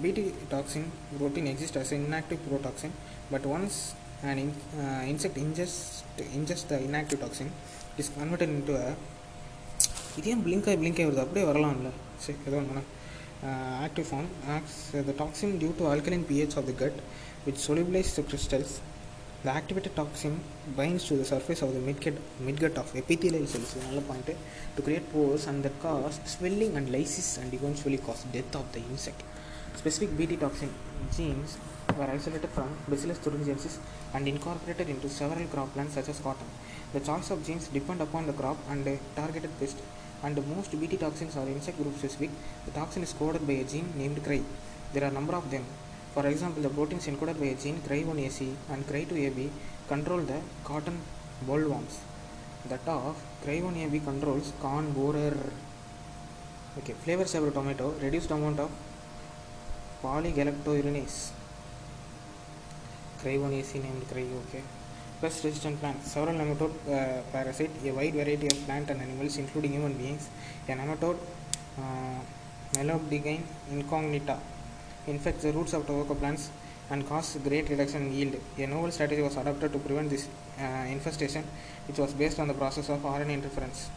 Bt toxin protein exists as an inactive protoxin, but once an in, uh, insect ingests, ingests the inactive toxin, it is converted into a இது ஏன் blink ஆகி blink ஆகி வருது அப்படியே வரலாம்ல சரி ஏதோ ஒன்று active form acts the toxin due to alkaline pH of the gut which solubilize the crystals The activated toxin binds to the surface of the midgut, midgut of epithelial cells, another point, to create pores and that cause swelling and lysis and eventually cause death of the insect. Specific Bt toxin genes were isolated from Bacillus thuringiensis and incorporated into several crop plants such as cotton. The choice of genes depend upon the crop and the targeted pest. And most Bt toxins are insect group specific. The toxin is coded by a gene named CRY. There are a number of them for example, the proteins encoded by gene CRY1AC and CRY2AB control the cotton bollworms. That of CRY1AB controls corn borer. Okay, flavor saver tomato, reduced amount of polygalacturonase. CRY1AC named CRY, okay. Pest resistant plants. Several nematode uh, parasite, a wide variety of plant and animals, including human beings. A nematode, uh, Melobdigine incognita, infects the roots of tobacco plants and cause great reduction in yield. A novel strategy was adopted to prevent this uh, infestation, which was based on the process of RNA interference.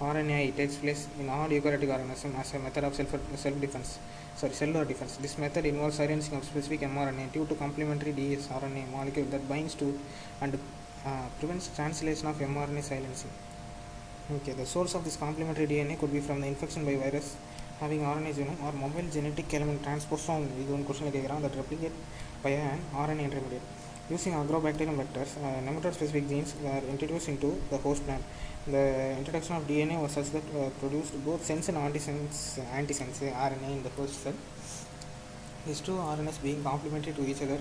RNAi takes place in all eukaryotic organisms as a method of self self defense. Sorry, cellular defense. This method involves silencing of specific mRNA due to complementary dsRNA molecule that binds to and uh, prevents translation of mRNA silencing. Okay, the source of this complementary DNA could be from the infection by virus having RNA genome or mobile genetic element transposome இது ஒன்று கொஸ்டினில் கேட்குறான் that replicate by an RNA intermediate. Using agrobacterium vectors, uh, nematode specific genes were introduced into the host plant. The introduction of DNA was such that uh, produced both sense and antisense, antisense RNA in the host cell. These two RNAs being complementary to each other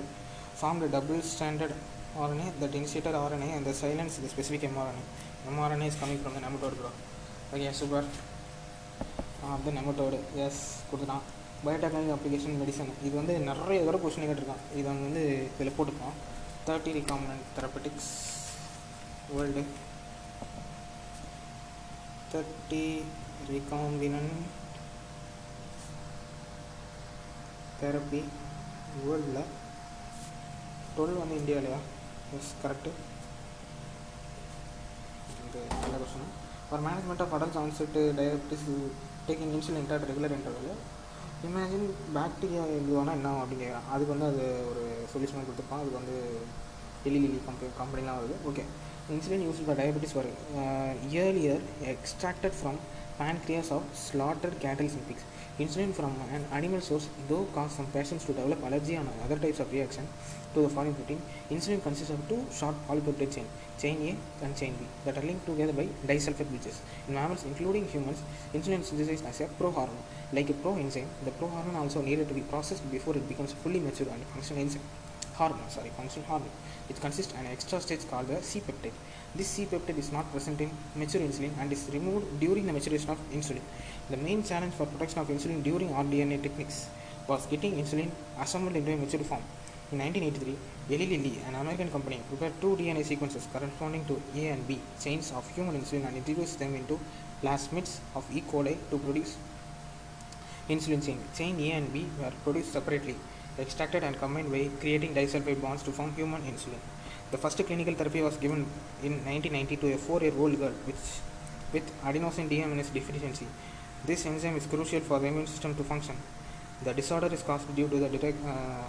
formed a double stranded RNA that initiated RNA and the silence the specific mRNA. mRNA is coming from the nematode bro. Okay, super. Of nematode yes கொடுத்துட்டான் பயோடெக்னாலஜி அப்ளிகேஷன் மெடிசன் இது வந்து நிறைய தடவை கொஸ்டின் கேட்டிருக்கான். இது அவங்க வந்து இதில் போட்டுருக்கான். Thirty recommend therapeutics world thirty recombinant therapy வேர்ல்டில் டுவெல் வந்து இந்தியாவிலையா எஸ் கரெக்டு நல்ல question for management of adult onset diabetes taking insulin at regular interval imagine bacteria இதுவானால் என்ன அப்படின்னு கேட்குறான் அதுக்கு வந்து அது ஒரு சொல்யூஷன் கொடுத்துருப்பான் அதுக்கு வந்து எலி லிலி கம்பெனி கம்பெனிலாம் வருது. Okay insulin use for diabetes was earlier extracted from pancreas of slaughtered cattle and pigs. Insulin from an animal source, though cause some patients to develop allergy and other types of reaction to the following protein. Insulin consists of two short polypeptide chain, chain A and chain B, that are linked together by disulfide bridges. In mammals, including humans, insulin is synthesized as a prohormone. Like a proenzyme, the prohormone also needed to be processed before it becomes fully mature and functional enzyme. Hormone, sorry, functional hormone. It consists an extra stage called the C-peptide. This C-peptide is not present in mature insulin and is removed during the maturation of insulin. The main challenge for production of insulin during rDNA techniques was getting insulin assembled into a mature form. In 1983, Eli Lilly, an American company, prepared two DNA sequences corresponding to A and B chains of human insulin and introduced them into plasmids of E. coli to produce insulin chain. Chain A and B were produced separately, extracted and combined by creating disulfide bonds to form human insulin. The first clinical therapy was given in 1990 to a four-year-old girl which, with adenosine deaminase deficiency. This enzyme is crucial for the immune system to function. The disorder is caused due to the detect, uh,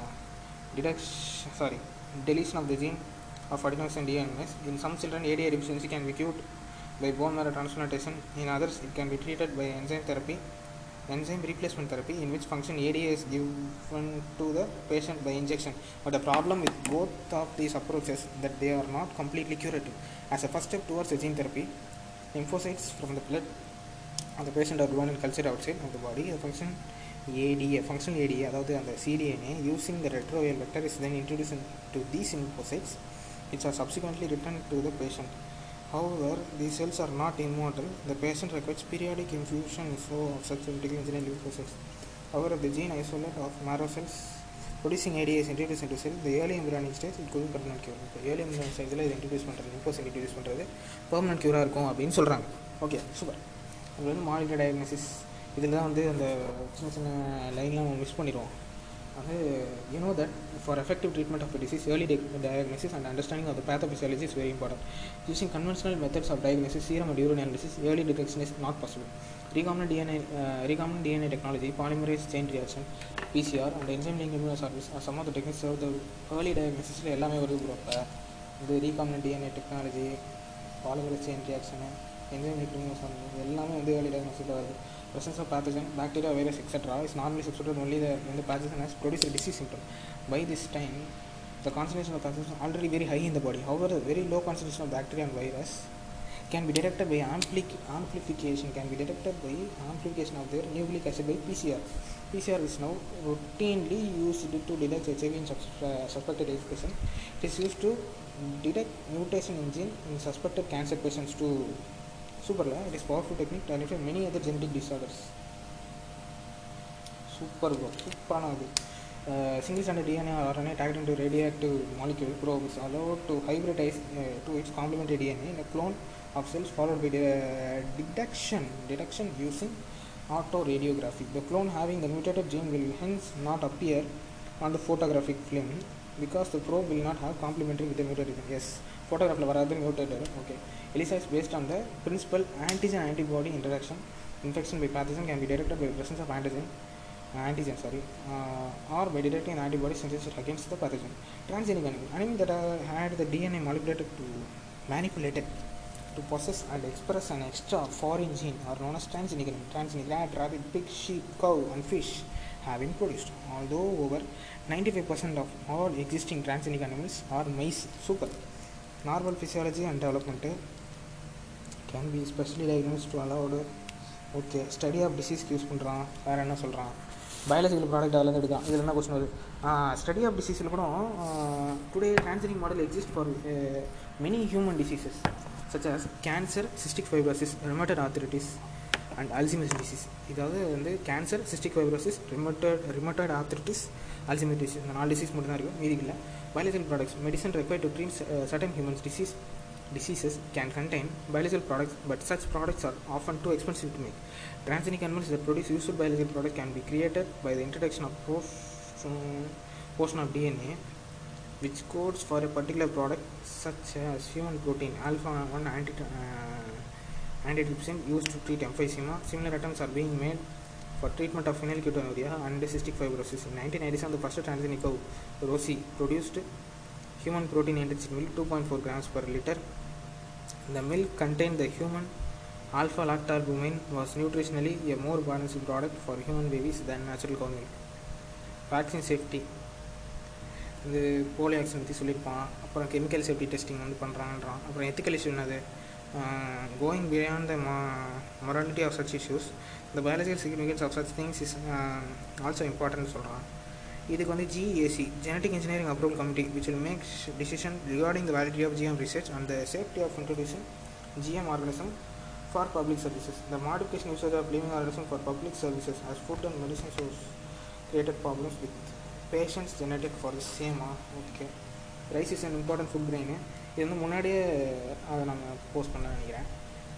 deduction, sorry, deletion of the gene of adenosine deaminase. In some children, ADA deficiency can be cured by bone marrow transplantation. In others, it can be treated by enzyme therapy, enzyme replacement therapy, in which function ADA is given to the patient by injection. But the problem with both of these approaches that they are not completely curative. As a first step towards a gene therapy, lymphocytes from the blood of the patient are grown and cultured outside of the body. The function ADA, functional ADA, அதாவது அந்த cDNA using the retroviral vector is then introduced into these lymphocytes which are subsequently returned to the patient. However, these cells are not immortal. The patient requires periodic infusion so of such vertically engineered lymphocytes. However, the gene isolate of marrow cells producing ADA is introduced into cell. The early embryonic stage it could be permanent cure. இப்போ early embryonic stageல இது இன்ட்ரடியூஸ் பண்ணுறது லிம்போசைட் இன்ட்ரடியூஸ் பண்ணுறது பெர்மனன்ட் க்யூராக இருக்கும் அப்படின்னு சொல்கிறாங்க ஓகே சூப்பர் அது வந்து மாலிகுலர் டயக்னோசிஸ் இதில் தான் வந்து அந்த சின்ன சின்ன லைன்லாம் நம்ம மிஸ் பண்ணிடுவோம் அது you know that for effective treatment of disease early diagnosis and understanding of the pathophysiology is very important using conventional methods of diagnosis serum and urine analysis early detection is not possible recombinant DNA, uh, recombinant DNA technology, polymerase chain reaction, PCR and enzyme linked immunosorbents are of the the techniques serve the early எல்லாமே வருது ப்ரோ இப்போ இந்த recombinant DNA technology polymerase chain reaction enzyme linked immunosorbents எல்லாமே வந்து ஏர்லி டயக்னோசிஸில் வருது presence of pathogen, bacteria, virus, etc. is normally substituted only the, when the pathogen has produced a disease symptom. By this time, the concentration of pathogen is already very high in the body. However, the very low concentration of bacteria and virus can be detected by ampli- amplification, can be detected by amplification of their nucleic acid by PCR. PCR is now routinely used to detect HIV in uh, suspected AIDS patient. It is used to detect mutation in gene in suspected cancer patients too. Super, la? it is powerful technique to identify many other genetic disorders. Super bro, super naadu. Uh, single stranded DNA or RNA tagged into radioactive molecule probes allowed to hybridize uh, to its complementary DNA in a clone of cells followed by the Detection using autoradiography. The clone having the mutated gene will hence not appear on the photographic film because the probe will not have complementary with the mutated gene. Yes. photographiல் வராது mutated. Okay. ELISA is based on the principle antigen-antibody interaction. Infection by pathogen can be detected by presence of antigen, antigen sorry, uh, or by detecting an antibody synthesis against the pathogen. Transgenic animal, animal that are, had the DNA manipulated to manipulated to possess and express an extra foreign gene are known as transgenic animal. Transgenic rat, rabbit, pig, sheep, cow, and fish have been produced. Although over 95% of all existing transgenic animals are mice. Super. Normal physiology and development eh? can be specially diagnosed to allowed okay study of டிசீஸ்க்கு use பண்ணுறான் வேறு என்ன சொல்கிறான் பயாலஜிக்கல் ப்ராடக்ட் அதில் எடுக்கலாம் இதில் என்ன கொஸ்டின் வருது? ஸ்டடி ஆஃப் டிசீஸில் கூட today கேன்சரிங் model exist for many human diseases such as cancer cystic fibrosis rheumatoid arthritis and Alzheimer's disease இதாவது வந்து cancer cystic fibrosis rheumatoid rheumatoid arthritis Alzheimer's disease இந்த நாலு டிசீஸ் மட்டும் தான் இருக்குது மீதி இல்லை. Biological products medicine required to treat uh, certain humans disease diseases can contain biological products but such products are often too expensive to make. Transgenic animals that produce useful biological products can be created by the introduction of um, portion of dna which codes for a particular product such as human protein alpha 1 anti uh, antitrypsin used to treat emphysema. Similar attempts are being made for treatment of phenylketonuria and cystic fibrosis. In 1997, the first transgenic cow, Rossi, produced human protein enriched milk 2.4 grams per liter. The milk contained the human alpha lactalbumin was nutritionally a more balanced product for human babies than natural cow milk. Vaccine safety இது போலியோ ஆக்சின் பற்றி சொல்லியிருப்பான் அப்புறம் கெமிக்கல் சேஃப்டி டெஸ்டிங் வந்து பண்ணுறான்றான் அப்புறம் எத்திக்கல் இஷ்யூ என்னது going beyond the morality of such issues the biological significance of such things is also important சொல்கிறான் இதுக்கு வந்து GAC genetic engineering approval committee which will make decision regarding the validity of GM research and the safety of introduction GM organism for public services இந்த modification use of living organism for public services as food and medicine source created problems with patients genetic for the same okay rice is an important food grain இது வந்து முன்னாடியே அதை நம்ம போஸ்ட் பண்ண நினைக்கிறேன்.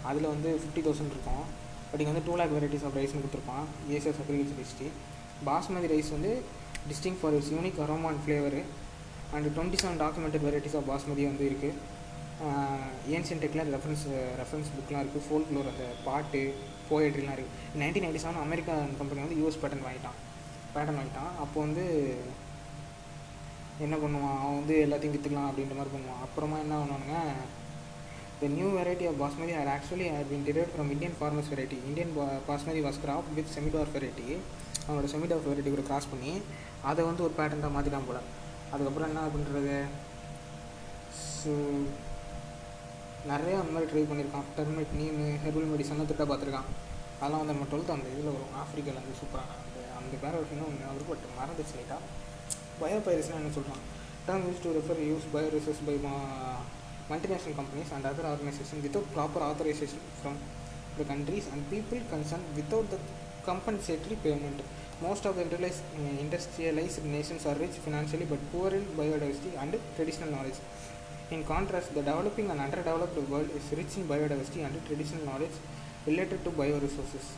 அதில் வந்து ஃபிஃப்டி தௌசண்ட் இருக்கும். பட் இங்கே வந்து டூ லேக் வெரைட்டிஸ் ஆஃப் ரைஸ்னு கொடுத்துருப்பான். ACS agriculture history basmati rice வந்து distinct for its unique aroma and flavour and twenty seven documented varieties of basmati வந்து இருக்குது ஏன்ஷியன் டெக்கில் ரெஃபரன்ஸ் ரெஃபரன்ஸ் புக்லாம் இருக்குது ஃபோல் ஃப்ளோர் அந்த பாட்டு போயட்ரிலாம் இருக்குது nineteen ninety seven America company வந்து யூஎஸ் பேட்டன் வாங்கிட்டான். பேட்டன் வாங்கிட்டான். அப்போ வந்து என்ன பண்ணுவான்? அவன் வந்து எல்லாத்தையும் விற்றுக்கலாம் அப்படின்ற மாதிரி பண்ணுவான். அப்புறமா என்ன பண்ணுவானுங்க? The new variety of basmati had actually had been derived from Indian farmers variety. Indian basmati was cropped with semidorf variety. அவனோட செமிடாஃப் வெரைட்டி கூட கிராஸ் பண்ணி அதை வந்து ஒரு பேட்டர்னாக மாற்றிட்டான் போல. அதுக்கப்புறம் என்ன பண்ணுறது ஸோ நிறையா அந்த மாதிரி ட்ரை பண்ணியிருக்கான் டர்மெட் நீம் ஹெர்பல் மெடிசன்லாம் திட்ட பார்த்துருக்கான். அதெல்லாம் வந்து நம்ம டுவெல்த் அந்த இதில் வரும். ஆஃப்ரிக்காவில் வந்து சூப்பரான அந்த அந்த பேரோட இன்னும் ஒன்று அவருக்கு பட் மறந்துச்சு லைட்டாக பயோபைரஸ்னால் என்ன சொல்கிறான் term use to refer use bioresources by multinational companies and other organizations without proper authorization from the countries and people concerned without the compensatory payment. Most of the industrialized, uh, industrialized nations are rich financially but poor in biodiversity and traditional knowledge. In contrast, the developing and underdeveloped world is rich in biodiversity and traditional knowledge related to bioresources.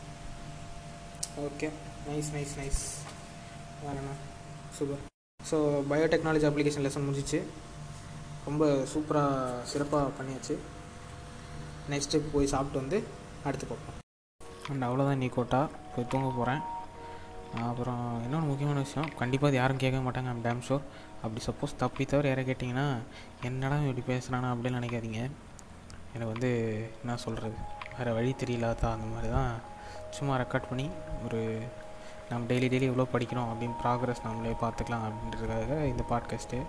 Okay nice nice nice வேறண்ணா super so biotechnology application lesson முடிஞ்சிச்சு ரொம்ப சூப்பராக சிறப்பாக பண்ணியாச்சு. நெக்ஸ்ட்டு போய் சாப்பிட்டு வந்து அடுத்து பார்ப்போம். அண்ட் அவ்வளோதான் நீ கோட்டா. போய் தூங்க போகிறேன் அப்புறம் இன்னொன்று முக்கியமான விஷயம் கண்டிப்பாக அது யாரும் கேட்க மாட்டாங்க ஐம் டேம் ஷோர் அப்படி சப்போஸ் தப்பி தவிர யாரை கேட்டிங்கன்னா என்னடா இப்படி பேசுகிறானா அப்படின்னு நினைக்காதீங்க. எனக்கு வந்து என்ன சொல்கிறது வேறு வழி தெரியலாதா அந்த மாதிரி தான் சும்மா ரெக்கார்ட் பண்ணி ஒரு நம்ம டெய்லி டெய்லி எவ்வளோ படிக்கிறோம் அப்படின்னு ப்ராக்ரஸ் நம்மளே பார்த்துக்கலாம் அப்படின்றதுக்காக இந்த பாட்காஸ்ட்டு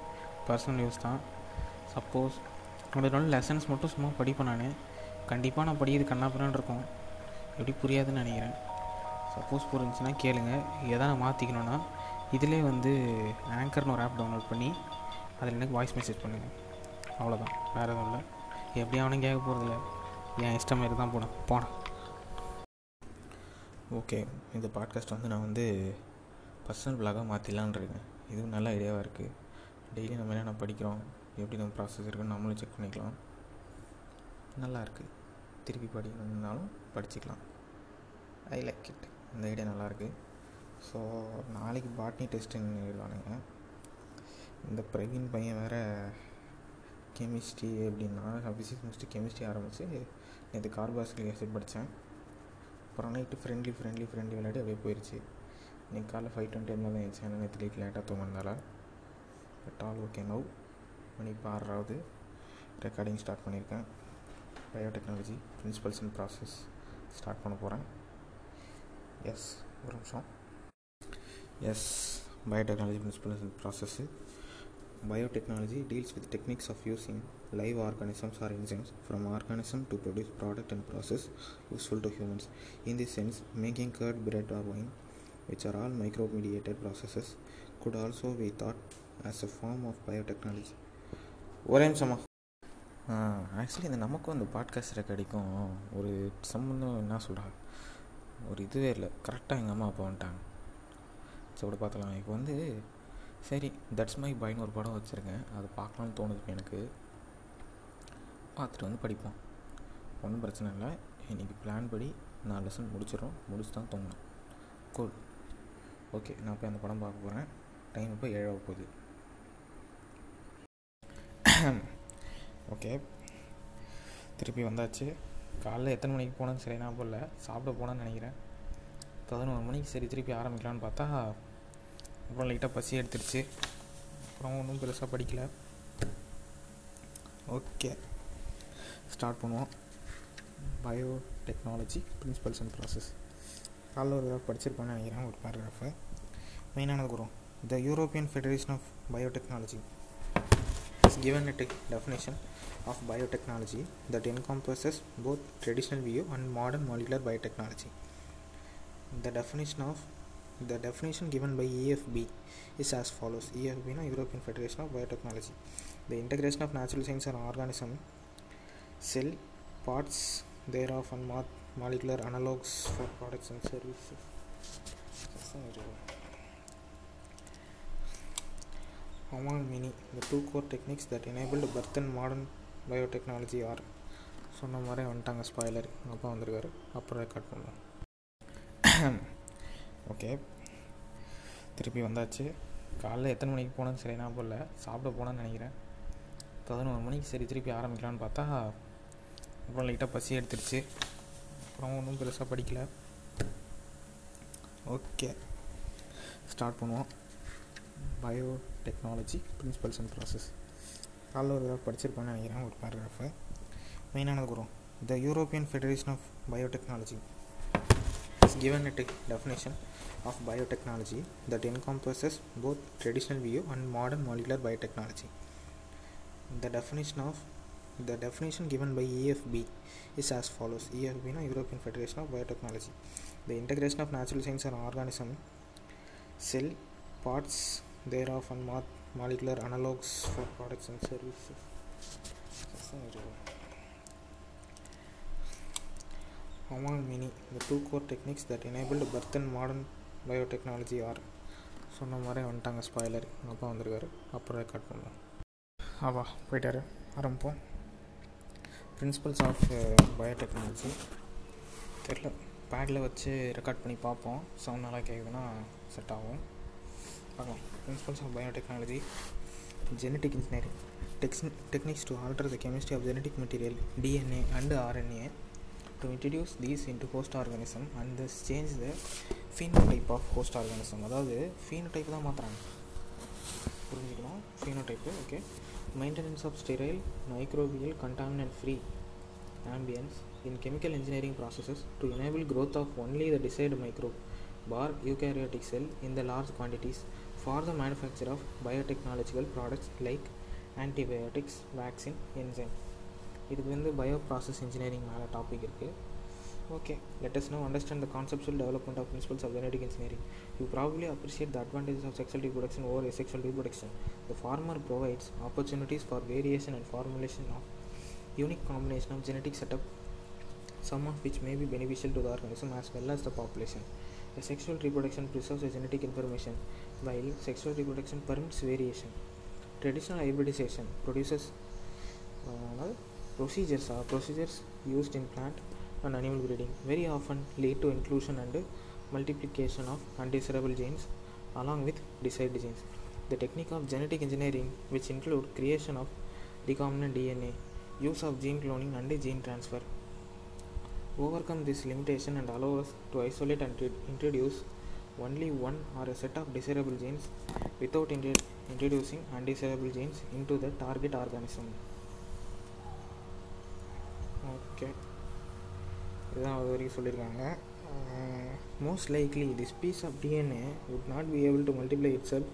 பர்சனல் யூஸ் தான். சப்போஸ் ஒரு நாள் லெசன்ஸ் மட்டும் சும்மா படிப்பேன் நான். கண்டிப்பாக நான் படிக்கிறது கண்ணாப்பிரான்னு இருக்கும். எப்படி புரியாதுன்னு நினைக்கிறேன். சப்போஸ் புரிஞ்சுன்னா கேளுங்க. எதை நான் மாற்றிக்கணுன்னா இதிலே வந்து ஆங்கர்னு ஒரு ஆப் டவுன்லோட் பண்ணி அதில் எனக்கு வாய்ஸ் மெசேஜ் பண்ணுங்கள் அவ்வளோதான் வேறு எதுவும் இல்லை. எப்படி அவனும் கேட்க போகிறதில்ல என் இஷ்டம் மாரி தான் போனேன் போனேன் ஓகே இந்த பாட்காஸ்ட் வந்து நான் வந்து பர்சனல் பிளாகாக மாற்றிடலான் இருக்கேன். இதுவும் நல்ல ஐடியாவாக இருக்குது டெய்லி நம்ம என்னென்ன படிக்கிறோம்? எப்படி நம்ம ப்ராசஸ் இருக்குன்னு நம்மளும் செக் பண்ணிக்கலாம். நல்லா இருக்குது திருப்பி படிக்கணும்னாலும் படிச்சுக்கலாம். ஐ லைக் இட் இந்த ஐடியா நல்லாயிருக்கு ஸோ நாளைக்கு பாட்னி டெஸ்ட்டுன்னு எழுதுவானுங்க. இந்த பிரவீன் பையன் வேறு கெமிஸ்ட்ரி அப்படின்னா ஃபிசிக்ஸ் முடிச்சுட்டு கெமிஸ்ட்ரி ஆரம்பித்து நேற்று கார்பாஸ்கிலிக் ஆசிட் படித்தேன் அப்புறம் நைட்டு ஃப்ரெண்ட்லி ஃப்ரெண்ட்லி ஃப்ரெண்ட்லி விளையாடி அப்படியே போயிடுச்சு இன்றைக்கி காலைல ஃபைவ் டுவெண்ட்டி இருந்தால் தான் ஏன்னா நேற்று லேட் லேட்டாக தூங்கினதால பட் ஆல் ஓகே நவ் மணி ஆறாவது ரெக்கார்டிங் ஸ்டார்ட் பண்ணியிருக்கேன் biotechnology principles and process start பண்ண போகிறேன் எஸ் ஒரு நிமிஷம் yes biotechnology principles and process biotechnology deals with techniques of using live organisms or enzymes from organism to produce product and process useful to humans in the sense making curd bread or wine which are all microbe mediated processes, could also be thought as a form of biotechnology. ஒரே நிமிஷமா ஆக்சுவலி இந்த நமக்கும் அந்த பாட்காஸ்ட் ரெக்கார்டிக்கும் ஒரு சம்மந்தம் என்ன சொல்கிறா ஒரு இதுவே இல்லை. கரெக்டாக எங்கள் அம்மா அப்பா வந்துட்டாங்க. ஸோ அப்படி பார்த்துலாம் இப்போ வந்து சரி தட்ஸ் மை பாய்னு ஒரு படம் வச்சுருக்கேன். அது பார்க்கலான்னு தோணுது எனக்கு. பார்த்துட்டு வந்து படிப்போம். ஒன்றும் பிரச்சனை இல்லை. இன்றைக்கி பிளான் படி நான் லெசன் முடிச்சிடும் முடிச்சு தான் தூங்கணும். கோல் ஓகே நான் போய் அந்த படம் பார்க்க போகிறேன் டைம் இப்போ ஏழாக போகுது. [COUGHS] ஓகே திருப்பி வந்தாச்சு. காலைல எத்தனை மணிக்கு போனேன்னு சரி நான் போடல சாப்பிட போனேன்னு நினைக்கிறேன். பதினோரு மணிக்கு சரி திருப்பி ஆரம்பிக்கலான்னு பார்த்தா அப்புறம் லைட்டாக பசி எடுத்துருச்சு. அப்புறம் ஒன்றும் பெருசாக படிக்கல. ஓகே ஸ்டார்ட் பண்ணுவோம். Biotechnology principles and process காலைல ஒரு தடவை படிச்சிருப்பேன்னு நினைக்கிறேன் ஒரு பேராகிராஃபு மெயினானது வரும் the European Federation of Biotechnology is given a definition of biotechnology that encompasses both traditional view and modern molecular biotechnology. The definition of the definition given by EFB is as follows. EFB na European Federation of Biotechnology. The integration of natural science and organism cell parts thereof and mo- molecular analogues for products and services among many the two core techniques that enabled birth in modern biotechnology are சொன்ன மாதிரி வந்துட்டாங்க ஸ்பாய்லர் எங்கள் அப்பா வந்திருக்காரு. அப்புறம் ரெக்கார்ட் பண்ணுவோம் ஓகே திருப்பி வந்தாச்சு. காலைல எத்தனை மணிக்கு போனேன்னு சரி நான் போடல சாப்பிட போனேன்னு நினைக்கிறேன். பதினோரு மணிக்கு சரி திருப்பி ஆரம்பிக்கலான்னு பார்த்தா அப்புறம் லைட்டாக பசி எடுத்துருச்சு. அப்புறம் ஒன்றும் பெருசாக படிக்கல. ஓகே ஸ்டார்ட் பண்ணுவோம். Biotechnology principles and process காலைல ஒரு தடவை படிச்சிருப்பேன்னு நினைக்கிறேன் ஒரு பேராகிராஃபு மெயினானது கூறும் the European Federation of biotechnology is given a te- definition of biotechnology that encompasses both traditional view and modern molecular biotechnology. The definition of the definition given by EFB is as follows: EFB, no, European Federation of Biotechnology, the integration of natural science and organism, cell parts thereof thereof and molecular analogs for products and services. Amal Mini, the two core techniques that enabled birth and modern biotechnology are சொன்ன மாதிரி வந்துட்டாங்க ஸ்பாய்லர் எங்கள் அப்பா வந்திருக்காரு அப்புறம் ரெக்கார்ட் பண்ணுவோம் ஆவா போயிட்டாரு ஆரம்பிப்போம் பிரின்சிபல்ஸ் ஆஃப் பயோடெக்னாலஜி தெரில பேடில் வச்சு ரெக்கார்ட் பண்ணி பார்ப்போம் சவுண்ட் நல்லா கேட்குதுன்னா செட் ஆகும் பார்க்கலாம் principles of biotechnology genetic engineering tech techniques to alter the chemistry of genetic material DNA and RNA to introduce these into host organism and this change the phenotype of host organism அதாவது ஃபீனோ டைப் தான் மாற்றுறாங்க புரிஞ்சுக்கலாம் phenotype okay maintenance of sterile microbial contaminant free ambience in chemical engineering processes to enable growth of only the desired microbe bar eukaryotic cell in the large quantities for the manufacture of biotechnological products like antibiotics, vaccine, enzyme. இதுக்கு வந்து பயோ ப்ராசஸ் இன்ஜினியரிங் மேலே டாபிக் இருக்குது okay let's now understand the conceptual development of principles of genetic engineering you probably appreciate the advantages of sexual reproduction over asexual reproduction. The former provides opportunities for variation and formulation of unique combination of genetic setup, some of which may be beneficial to the organism as well as the population. The sexual reproduction preserves the genetic information, while sexual reproduction permits variation. Traditional hybridization produces uh, procedures are procedures used in plant and animal breeding very often lead to inclusion and multiplication of undesirable genes along with desired genes. The technique of genetic engineering, which include creation of recombinant DNA, use of gene cloning and gene transfer, overcome this limitation and allow us to isolate and introduce only one or a set of desirable genes without intro- introducing undesirable genes into the target organism. Okay இதுதான் அது வரைக்கும் சொல்லியிருக்காங்க most likely this piece of DNA would not be able to multiply itself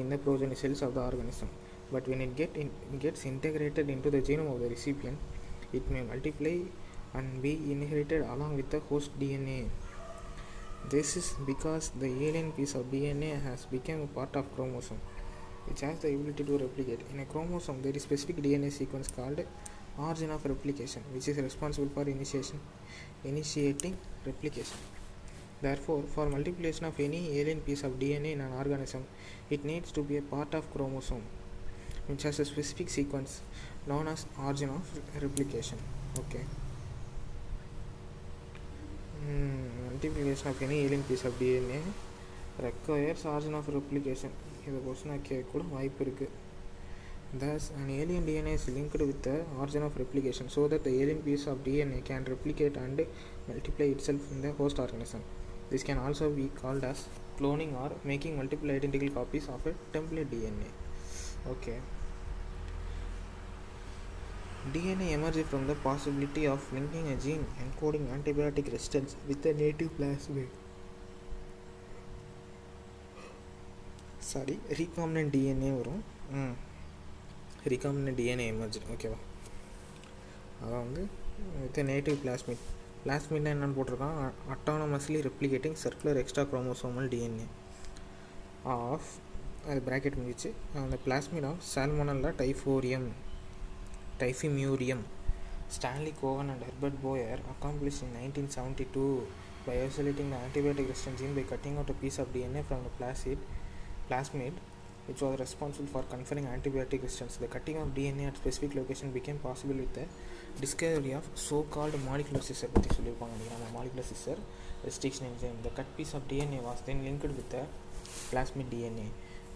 in the progeny cells of the organism but when it get in, it gets integrated into the genome of the recipient it may multiply and be inherited along with the host DNA. This is because the alien piece of DNA has become a part of chromosome, which has the ability to replicate. In a chromosome, there is a specific DNA sequence called origin of replication, which is responsible for initiation, initiating replication. Therefore, for multiplication of any alien piece of DNA in an organism, it needs to be a part of chromosome, which has a specific sequence known as origin of replication. Okay. Mm, multiplication of any alien piece of DNA requires origin of replication. இதை கொஸ்டினாக கேட்க கூட வாய்ப்பு இருக்குது Thus, an alien DNA is linked with the origin of replication so that the alien piece of DNA can replicate and multiply itself in the host organism. This can also be called as cloning or making multiple identical copies of a template DNA. Okay. DNA emerged from the possibility of linking a gene encoding antibiotic resistance with a native plasmid. Sorry recombinant DNA வரும். ம். ரீகாமினன்ட் டிஎன்ஏ எமர்ஜி ஓகேவா அதான் வந்து வித் நேட்டிவ் பிளாஸ்மிட் பிளாஸ்மிட்னா என்னென்னு போட்டிருக்கான். Autonomously replicating circular extra chromosomal DNA of அது ப்ராக்கெட் முடிச்சு அந்த plasmid of Salmonella typhimurium typhimurium. Stanley Cohen and Herbert Boyer accomplished in 1972 by isolating the antibiotic resistant gene by cutting out a piece of DNA from the plasmid, plasmid which was responsible for conferring antibiotic resistance. The cutting of DNA at specific location became possible with the discovery of so-called molecular scissor பற்றி சொல்லியிருப்பாங்க நினைக்கிறேன் molecular scissor restriction enzyme. The cut piece of DNA was then linked with the plasmid DNA.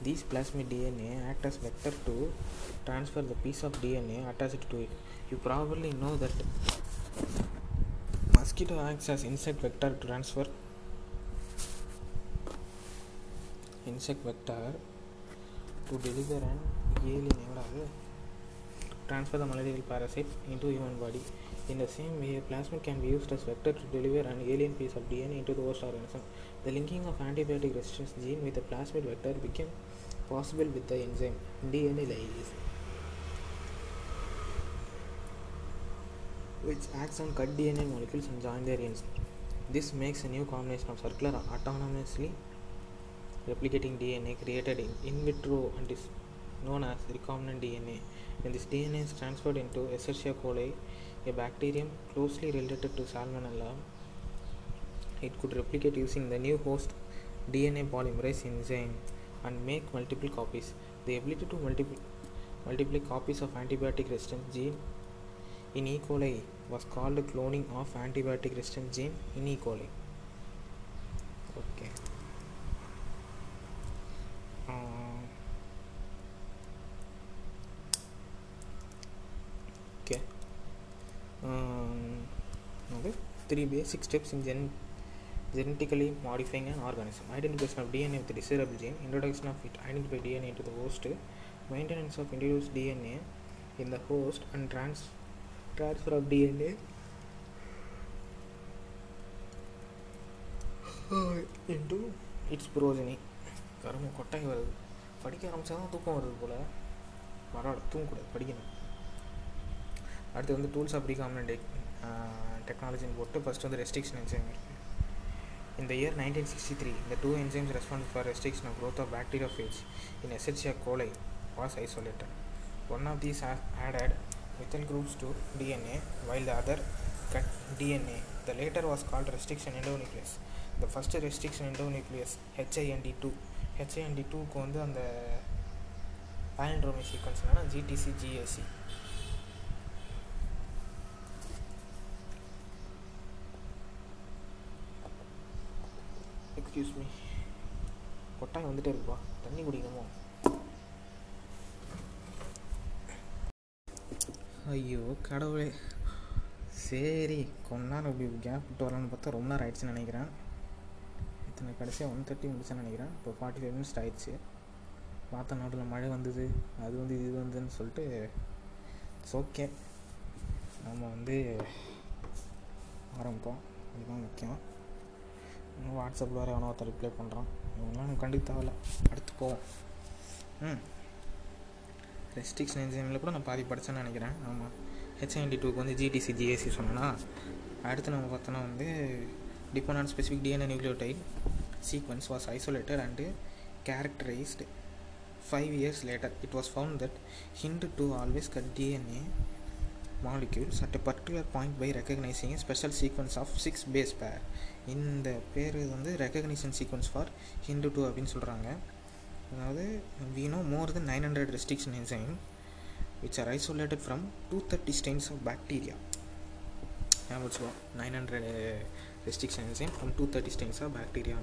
These plasmid DNA act as vector to transfer the piece of DNA attached to it. You probably know that mosquito acts as insect vector to transfer insect vector to deliver an alien transfer the malarial parasite into human body. In the same way, plasmid can be used as vector to deliver an alien piece of DNA into the host organism. The linking of antibiotic resistance gene with the plasmid vector became possible with the enzyme DNA lyase, which acts on cut DNA molecules and join their ends. This makes a new combination of circular autonomously replicating DNA created in, in vitro and is known as recombinant DNA. When this DNA is transferred into Escherichia coli, a bacterium closely related to Salmonella, it could replicate using the new host DNA polymerase enzyme and make multiple copies. The ability to multiply, multiply copies of antibiotic resistant gene in E. coli was called cloning of antibiotic resistant gene in E. coli. Okay. Uh, okay. Um, okay. Three basic steps in gen- genetically modifying an organism identification of DNA with the desirable gene, introduction of it identified DNA into the host, maintenance of introduced DNA in the host, and trans- transfer of DNA into its progeny. கரும கொட்டாய் வருது படிக்க ஆரம்பிச்சா தான் தூக்கம் வருது போல் பரவாயில்ல தூங்கக்கூடாது படிக்கணும் அடுத்து வந்து டூல்ஸ் ஆஃப் ரீகாமினன்ட் டெக்னாலஜின்னு போட்டு ஃபஸ்ட் வந்து ரெஸ்ட்ரிக்ஷன் என்சைம் இருக்குது In the year 1963, the two enzymes responsible for restriction of growth of bacteriophage in Escherichia coli was isolated. One of these added methyl groups to DNA, while the other cut DNA. The latter was called restriction endonuclease. The first restriction endonuclease HIND2 HIND2க்கு வந்து அந்த palindromic sequence என்னன்னா ஜிஏசி எக்ஸ்கியூஸ் மீ கொட்டாய் வந்துட்டே இருக்குப்பா. தண்ணி குடிக்கணுமோ? ஐயோ கடவுளே. சரி கொஞ்ச நேரம் இப்படி கேப் விட்டு வரலான்னு பார்த்தா ரொம்ப நேரம் ஆயிடுச்சுன்னு நினைக்கிறேன். இத்தனை கடைசியாக ஒன் தேர்ட்டி முடிச்சேன்னு நினைக்கிறேன். இப்போ ஃபார்ட்டி ஃபைவ் மினிட்ஸ் ஆயிடுச்சு. பார்த்த நாட்டில் மழை வந்தது அது வந்து இது வந்துன்னு சொல்லிட்டு இட்ஸ் ஓகே நம்ம வந்து ஆரம்பிப்போம். இதுதான் முக்கியம். வாட்ஸ்அப்பில் வேறு எவனோ ஒருத்தர் ரிப்ளை பண்ணுறான் இவங்களாம் நமக்கு கண்டுக்க தேவையில்ல. அடுத்து போவோம். ம். ரெஸ்ட்ரிக்ஷன் என்ஜினில் கூட நான் பாதி படித்தேன்னு நினைக்கிறேன். ஆமாம் ஹெச்ஐஎன்டி டூக்கு வந்து ஜிடிசி ஜிஎஸ்சி சொன்னேன்னா அடுத்து நம்ம பார்த்தோன்னா வந்து depend on specific DNA nucleotide sequence was isolated and characterized five years later it was found that Hind two always cut DNA molecules at a particular point by recognizing a special sequence of six base pair. இந்த பேர் வந்து recognition sequence for Hind two அப்படின்னு சொல்கிறாங்க அதாவது we know more than nine hundred restriction enzyme which are isolated from two thirty strains of bacteria ஞாபகம் வச்சுக்கோ nine hundred restriction enzyme from 230 strains of bacteria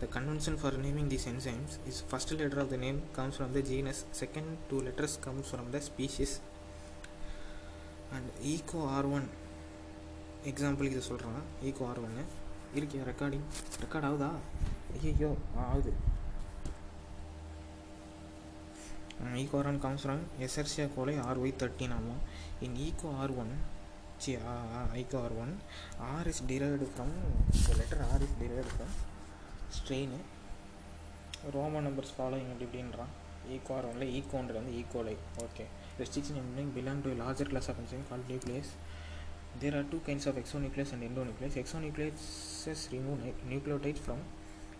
the convention for naming these enzymes is first letter of the name comes from the genus second two letters comes from the species and Eco R one எக்ஸாம்பிளுக்கு இதை சொல்கிறான் ஈகோ ஆர் ஒன்று இருக்கியா ரெக்கார்டிங் ரெக்கார்ட் ஆகுதா? ஐயோ ஆகுது. Eco R one comes from Escherichia coli R Y thirteen ஆமாம். In Eco R one see Eco R one R is derived from இந்த letter R is derived from strain Roman numbers following அப்படி இப்படின்றான். ஈகோ ஆர் ஒன்ல ஈகோன்றது வந்து E coli okay restriction enzyme belong to a larger class of enzyme. There are two kinds of exonuclease and endonuclease. Exonucleases remove nucleotides from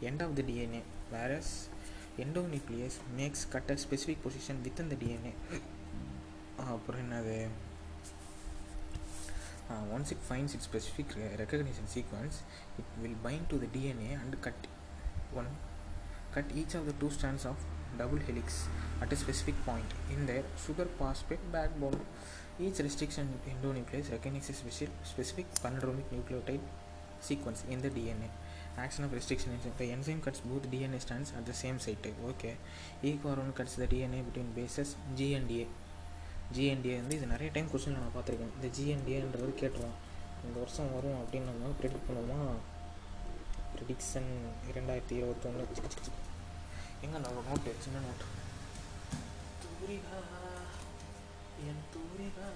end of the DNA, whereas endonuclease makes cut a specific position within the DNA. அப்புறம் என்னது once it finds its specific recognition sequence, it will bind to the DNA and cut one, cut each of the two strands of double helix at a specific point in their sugar phosphate backbone. Each restriction endonuclease recognizes specific palindromic nucleotide sequence in the DNA. Action of restriction enzyme. The enzyme cuts both DNA strands at the same site. Okay. ECOR1 cuts the DNA between bases G and A. G and A வந்து இது நிறைய டைம் கொஸ்டின் நான் பார்த்துருக்கேன் இந்த ஜிஎன்டிஏன்றது கேட்டுருவோம் இந்த வருஷம் வரும் அப்படின்னு நம்ம ப்ரெடிக்ட் பண்ணுவோமா ப்ரெடிக்ஷன் இரண்டாயிரத்தி இருபத்தொன்று எங்கே நம்ம நோட்டு சின்ன நோட்டு தூரிகா என் தூரிகா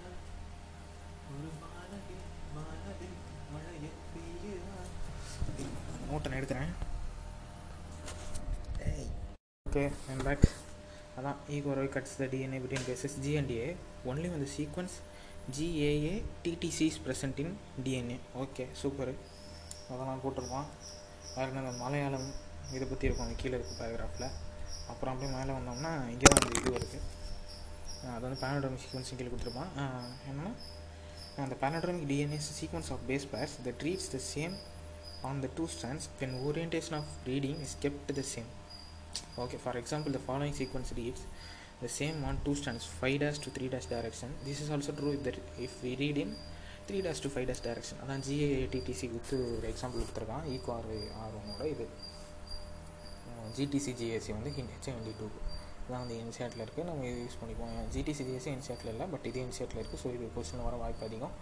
ஒரு வானவில் வானவில் மழையை பெய்யுதா நோட்டை நான் எடுக்கிறேன். ஓகே ஐம் பேக் அதான் EcoRI cuts the DNA between bases G and A only வந்து sequence GAA TTC is present in DNA okay super அதெல்லாம் போட்டிருப்பான் வேறு என்ன இந்த மலையாளம் இதை பற்றி இருக்கும் அந்த கீழே இருக்க பேராகிராஃபில் அப்புறம் அப்படியே மேலே வந்தோம்னா இங்கே தான் அந்த இது வருது. அது வந்து பேனட்ரமிக் சீக்வன்ஸிங் கீழே கொடுத்துருப்பான் என்னென்னா அந்த palindromic DNA sequence of base pairs that reads the same on the two strands then orientation of reading is kept the same okay for example the following sequence reads the same on two strands 5 dash to 3 dash direction this is also true if, the, if we read three 3 dash five 5 dash அதான் ஜிஏடிடிசி வித்து ஒரு எக்ஸாம்பிள் கொடுத்துருக்கான் ஈகோ ஆர்வனோட இது ஜிடிசி ஜிஎஸ்சி வந்து ஹிண்ட் ஹெச்ஐ டூ இதான் வந்து என்சிஆர்ட்டில் இருக்குது. நம்ம இது யூஸ் பண்ணிக்குவோம். ஜிடிசி ஜிஎஸ்சி என்சிஆர்ட்டில் இல்லை பட் இது என்சிஆர்ட்டில் இருக்குது. ஸோ இது கொஸ்டின் வர வாய்ப்பு அதிகம்.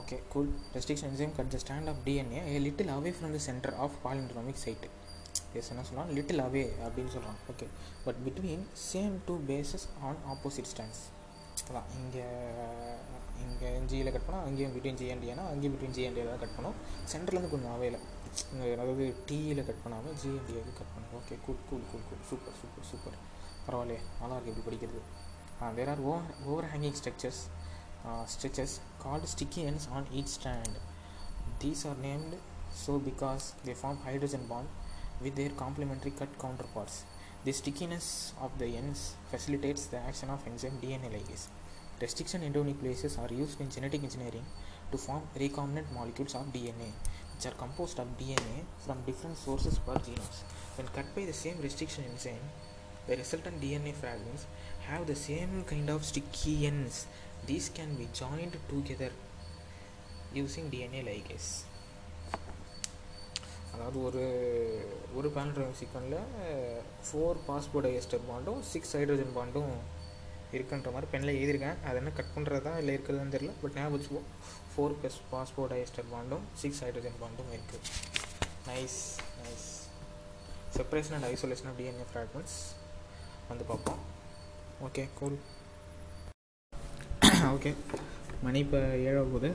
Okay cool restriction enzyme cut the strand of DNA a little away from the centre of palindromic sites என்ன சொல்லலாம் லிட்டில் அவே அப்படின்னு சொல்கிறாங்க okay but between same two bases on opposite strands அதான் இங்கே இங்கே ஜியில் கட் பண்ணால் அங்கேயும் பிட்வீன் ஜிஎன்டிஏனா அங்கேயும் பிட்வீன் ஜிஎன்டிஏ தான் கட் பண்ணோம். சென்டர்லேருந்து கொஞ்சம் அவையில் அதாவது டியில் கட் பண்ணாமல் ஜிஎன்டிஏக்கு கட் பண்ணும். Okay cool cool cool cool super super super பரவாயில்லையே நல்லா இருக்குது இப்படி படிக்கிறது there are over overhanging structures stretches called sticky ends on each strand. These are named so because they form hydrogen bond with their complementary cut counterparts. The stickiness of the ends facilitates the action of enzyme DNA ligase. Restriction endonucleases are used in genetic engineering to form recombinant molecules of DNA, which are composed of DNA from different sources per genomes. When cut by the same restriction enzyme, the resultant DNA fragments have the same kind of sticky ends. These can be joined together using DNA ligase. அதாவது ஒரு ஒரு பேனட்ரோமிக் சீக்வனில் ஃபோர் பாஸ்போர்ட் ஐஸ்டர் பாண்டும் சிக்ஸ் ஹைட்ரஜன் பாண்டும் இருக்குன்ற மாதிரி பெண்ணில் எழுதியிருக்கேன். அது என்ன கட் பண்ணுறதா இல்லை இருக்கிறதான்னு தெரியல பட் ஞாபகம் வச்சுப்போம் ஃபோர் ப்ளஸ் பாஸ்போர்ட் ஐஸ்டர் பாண்டும் சிக்ஸ் ஹைட்ரஜன் பாண்டும் இருக்குது nice nice separation and isolation of DNA fragments வந்து பார்ப்போம். ஓகே கூல் ஓகே மணி இப்போ ஏழாக போகுது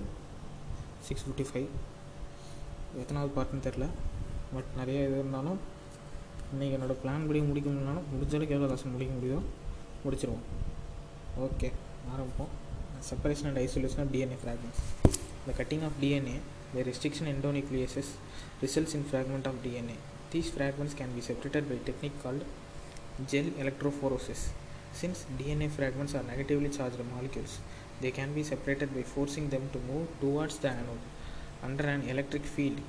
சிக்ஸ் ஃபிஃப்டி ஃபைவ் எத்தனாவது பார்ட்னு தெரில பட் நிறைய இது இருந்தாலும் இன்றைக்கி என்னோடய பிளான் படி முடிக்க முடியலனாலும் முடிஞ்சளவுக்கு எவ்வளோ காசு முடிக்க முடியுதோ முடிச்சிருவோம். ஓகே ஆரம்பிப்போம். Separation and isolation of DNA fragments இந்த cutting of DNA the restriction endonucleases results in fragment of DNA these fragments can be separated by technique technique gel electrophoresis. Since DNA fragments are negatively charged molecules, they can be separated by forcing them to move towards the anode under an electric field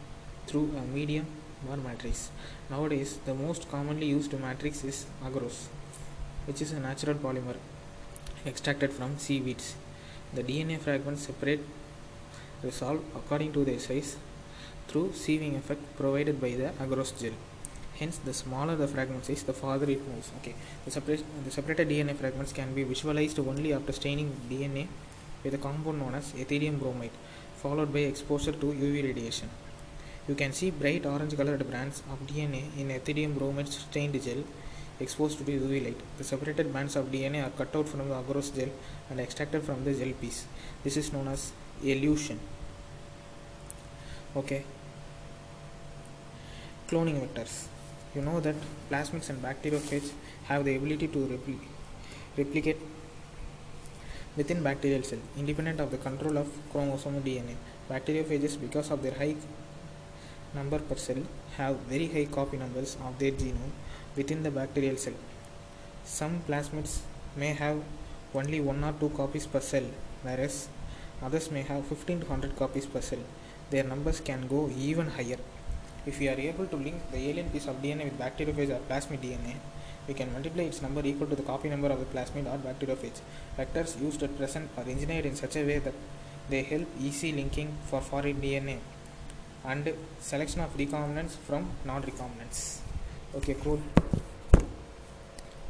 through a medium or matrix. Nowadays, the most commonly used matrix is agarose, which is a natural polymer extracted from seaweeds. The DNA fragments separate resolve according to their size through sieving effect provided by the agarose gel. Hence, the smaller the fragment size, the farther it moves. Okay, the, separate, the separated DNA fragments can be visualized only after staining DNA with a compound known as etherium bromide, followed by exposure to UV radiation. You can see bright orange colored bands of DNA in etherium bromide stained gel exposed to UV light. The separated bands of DNA are cut out from the agarose gel and extracted from the gel piece. This is known as elution. Okay. Cloning vectors. You know that plasmids and bacteriophages have the ability to repli- replicate within bacterial cell, independent of the control of chromosomal DNA. Bacteriophages, because of their high number per cell, have very high copy numbers of their genome within the bacterial cell. Some plasmids may have only one or two copies per cell, whereas others may have 15 to 100 copies per cell. Their numbers can go even higher. If we are able to link the alien piece of DNA with bacteriophage or plasmid DNA, we can multiply its number equal to the copy number of the plasmid or bacteriophage. Vectors used at present are engineered in such a way that they help easy linking for foreign DNA and selection of recombinants from non-recombinants. Okay, cool.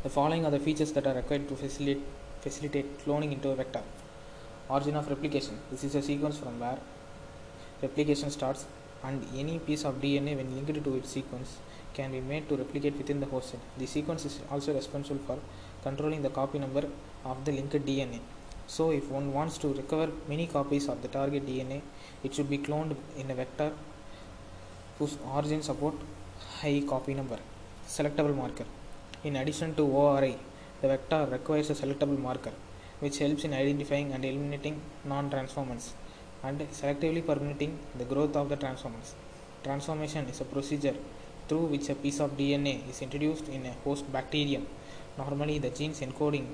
The following are the features that are required to facilitate, facilitate cloning into a vector. Origin of replication. This is a sequence from where replication starts and any piece of DNA when linked to its sequence can be made to replicate within the host cell. The sequence is also responsible for controlling the copy number of the linked DNA. So, if one wants to recover many copies of the target DNA, it should be cloned in a vector whose origin support high copy number. Selectable marker. In addition to ORI, the vector requires a selectable marker which helps in identifying and eliminating non-transformants and selectively permitting the growth of the transformants. Transformation is a procedure through which a piece of DNA is introduced in a host bacterium. Normally, the genes encoding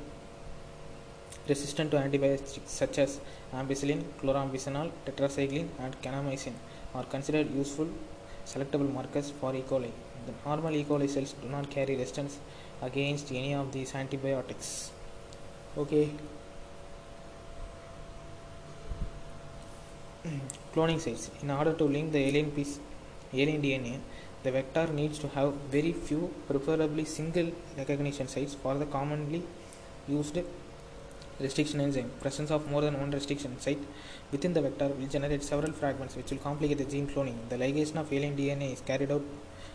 resistant to antibiotics such as ampicillin, chloramphenicol, tetracycline, and kanamycin are considered useful selectable markers for E. coli. The normal E. coli cells do not carry resistance against any of these antibiotics. Okay. Cloning sites. In order to link the alien piece, alien DNA, the vector needs to have very few, preferably single recognition sites for the commonly used restriction enzyme. Presence of more than one restriction site within the vector will generate several fragments which will complicate the gene cloning. The ligation of alien DNA is carried out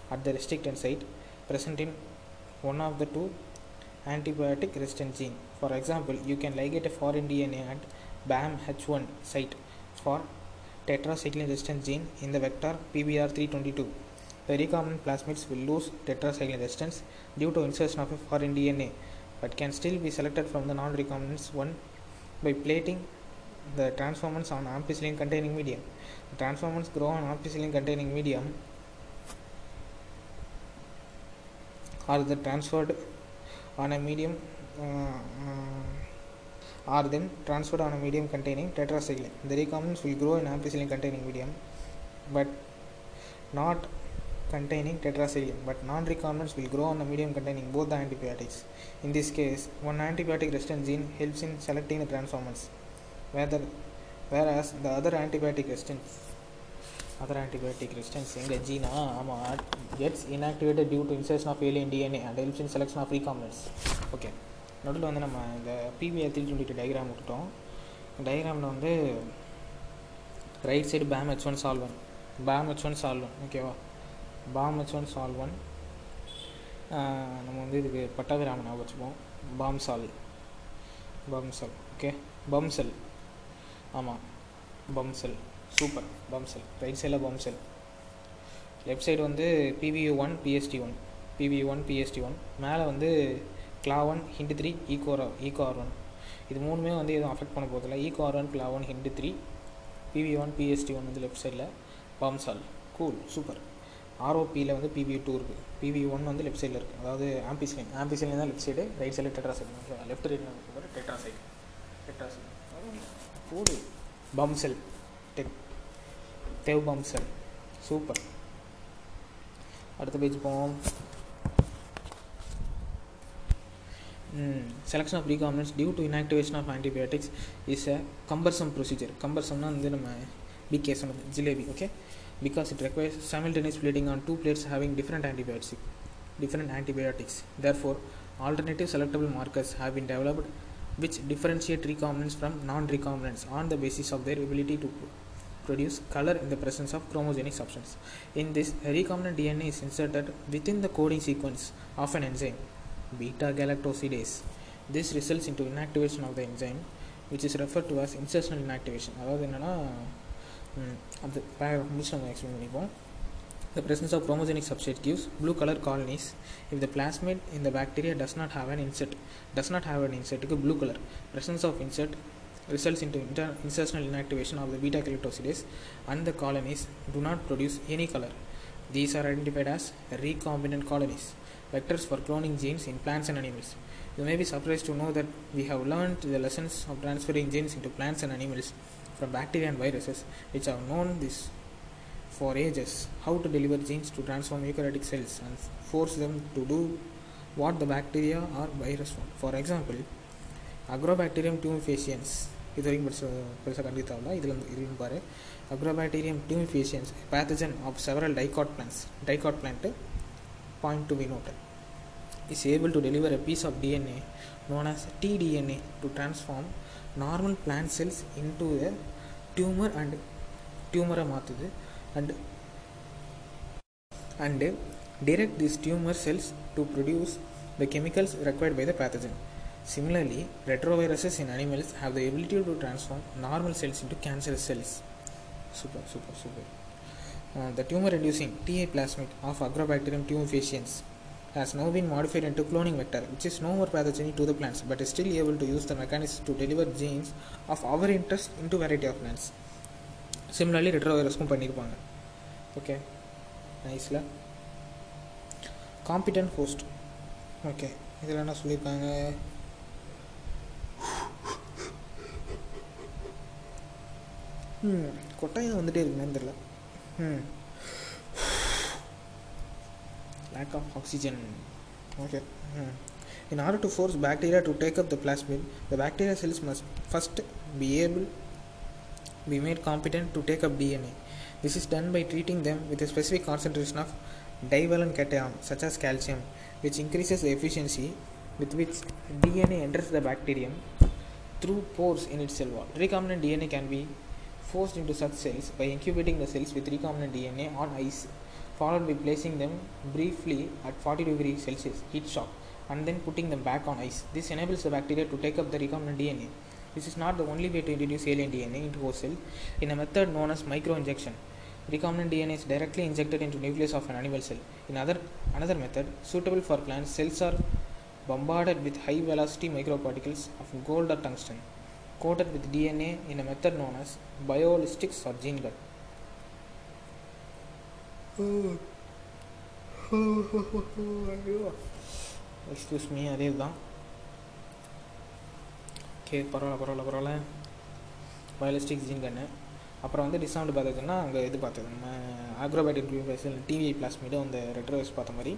at the restricted site present in one of the two antibiotic resistant gene. For example, you can ligate a foreign DNA at BAM-H1 site for tetracycline resistance gene in the vector PBR322. The recombinant plasmids will lose tetracycline resistance due to insertion of a foreign DNA but can still be selected from the non-recombinant one by plating the transformants on ampicillin containing medium. The transformants grow on ampicillin containing medium are the transferred on a medium uh, uh, are then transferred on a medium containing tetracycline. The recombinants will grow in ampicillin containing medium but not containing tetracycline but non-recombinants will grow on a medium containing both the antibiotics. In this case, one antibiotic resistant gene helps in selecting the transformants whether, whereas the other antibiotic resistance other antibiotic resistance எங்க ஜீனா ஆமாம் gets inactivated due to insertion of alien DNA and helps in selection of recombinants okay நடுவில் வந்து நம்ம இந்த பிவிஆர் த்ரீ டுவெண்ட்டி டயக்ராம் விட்டுட்டோம். டயக்ராமில் வந்து right side Bam H one Sal one Bam H one Sal one ஓகேவா Bam H one Sal one நம்ம வந்து இதுக்கு பட்டாபிராமன் ஞாபகம் வச்சுப்போம். Bam Sal Bam Sal okay Bam Sal ஆமாம் Bam Sal super Bam Sal right சைடில் பம் செல் லெஃப்ட் சைடு வந்து Pvu one Pst one Pvu one Pst one மேலே வந்து Cla one Hind three Eco Eco R one இது மூணுமே வந்து எதுவும் அஃபெக்ட் பண்ண போகிறதில்ல Eco R one Cla one Hind three Pvu one Pst one வந்து லெஃப்ட் சைடில் பாம்சால் கூல் சூப்பர் ஆர்ஓபியில் வந்து பிவி டூ இருக்குது பிவி ஒன் வந்து லெஃப்ட் சைடில் இருக்குது அதாவது ஆம்பிசிலின் ஆம்பிசிலின் தான் லெஃப்ட் சைடு ரைட் சைடில் tetra side left right tetra side tetra side கூடு பம்செல் டெக் தேவ் பம்செல் சூப்பர் அடுத்த பேஜ் போவோம். Selection of recombinants due to inactivation of antibiotics is a cumbersome procedure கம்பர்சம்னா வந்து நம்ம பிகே சொன்னது jalebi okay because it requires simultaneous plating on two plates having different antibiotics different antibiotics therefore alternative selectable markers have been developed which differentiate recombinants from non-recombinants on the basis of their ability to produce color in the presence of chromogenic substance. In this, a recombinant DNA is inserted within the coding sequence of an enzyme, beta galactosidase. This results into inactivation of the enzyme, which is referred to as insertional inactivation. அதாவது என்னன்னா அந்த முடிச்சு நம்ம எக்ஸ்பிளைன் பண்ணிப்போம் The presence of chromogenic substrate gives blue color colonies if the plasmid in the bacteria does not have an insert. Does not have an insert, blue color. Presence of insert results into inter- insertional inactivation of the beta galactosidase and the colonies do not produce any color. These are identified as recombinant colonies, vectors for cloning genes in plants and animals. You may be surprised to know that we have learned the lessons of transferring genes into plants and animals from bacteria and viruses, which have known this for ages how to deliver genes to transform eukaryotic cells and force them to do what the bacteria or virus want. For example, Agrobacterium tumefaciens இது வரைக்கும் பெருசு பெருசாக கண்டிப்பாக தேவையில்ல இதில் இருக்கு பாரு Agrobacterium tumefaciens pathogen of several dicot plants dicot plant Point to be noted is able to deliver a piece of DNA known as tDNA to transform normal plant cells into a tumor and tumor மாற்றுது and and direct these tumor cells to produce the chemicals required by the pathogen Similarly, retroviruses in animals have the ability to transform normal cells into cancerous cells. Super, super, super. Uh, the tumor-inducing TA plasmid of Agrobacterium tumefaciens has now been modified into cloning vector, which is no more pathogenic to the plants, but is still able to use the mechanism to deliver genes of our interest into variety of plants. Similarly, retrovirusக்கும் பண்ணியிருப்பாங்க ஓகே நைஸில் காம்பிடன்ட் ஹோஸ்ட் ஓகே இதில் என்ன சொல்லியிருக்காங்க ம் கொட்டாயம் வந்துட்டே இருக்குன்னு தெரியல ம் [SIGHS] lack of oxygen. Okay. Hmm. in order to force bacteria to take up the plasmid the bacteria cells must first be able be made competent to take up dna this is done by treating them with a specific concentration of divalent cation such as calcium which increases the efficiency with which dna enters the bacterium through pores in its cell wall. Recombinant dna can be forced into such cells by incubating the cells with recombinant dna on ice followed by placing them briefly at 40 degrees Celsius heat shock and then putting them back on ice. This enables the bacteria to take up the recombinant DNA. This is not the only way to introduce alien DNA into host cell in a method known as microinjection. Recombinant DNA is directly injected into nucleus of an animal cell. In other another method suitable for plants, cells are bombarded with high velocity microparticles of gold or tungsten coated with DNA in a method known as biolistics or gene cut. Excuse me அதே தான் ஓகே பரவாயில்ல பரவாயில்ல பரவாயில்ல. பயாலிஸ்டிக் ஜீன் கன்னு அப்புறம் வந்து டிஸ்அவுண்ட் பார்த்ததுன்னா அங்கே இது பார்த்தது நம்ம ஆக்ரோபயோட்டிக் பேசில் டிவி பிளாஸ்மீடு அந்த ரெட்ரோவைஸ் பார்த்த மாதிரி.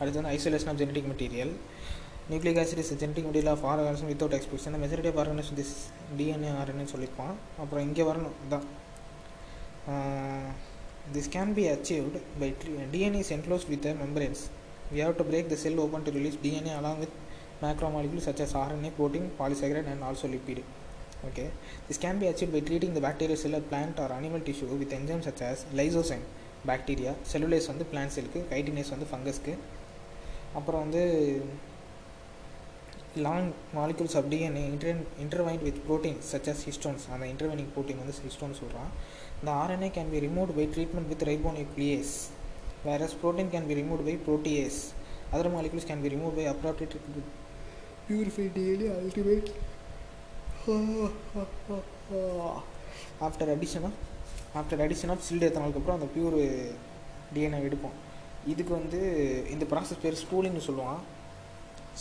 அடுத்து வந்து isolation of genetic material nucleic acid is genetic material of organism without expression majority of organism this DNA RNA சொல்லியிருப்பான் அப்புறம் இங்கே வரணும் தான் This can be achieved by DNA is enclosed with the membranes. We have to break the cell open to release DNA along with macromolecules such as RNA, protein, polysaccharide, and also lipid. Okay, this can be achieved by treating the bacterial cell or plant or animal tissue with enzymes such as lysozyme, bacteria, cellulase வந்து plant cellக்கு, chitinase வந்து ஃபங்கஸ்க்கு அப்புறம் வந்து long molecules of DNA inter intertwined with protein such as histones அந்த இன்டர்வைனிங் ப்ரோட்டீன் வந்து ஹிஸ்டோன் சொல்கிறான் The RNA can be removed by treatment with ribonuclease, whereas protein can be removed by protease. Other molecules can be removed by appropriate purified DNA ultimate. after addition of after addition of chilled எத்தனாலுக்கு அப்புறம் அந்த பியூர் டிஎன்ஏ எடுப்போம் இதுக்கு வந்து இந்த ப்ராசஸ் பேர் ஸ்பூலிங்னு சொல்லுவான்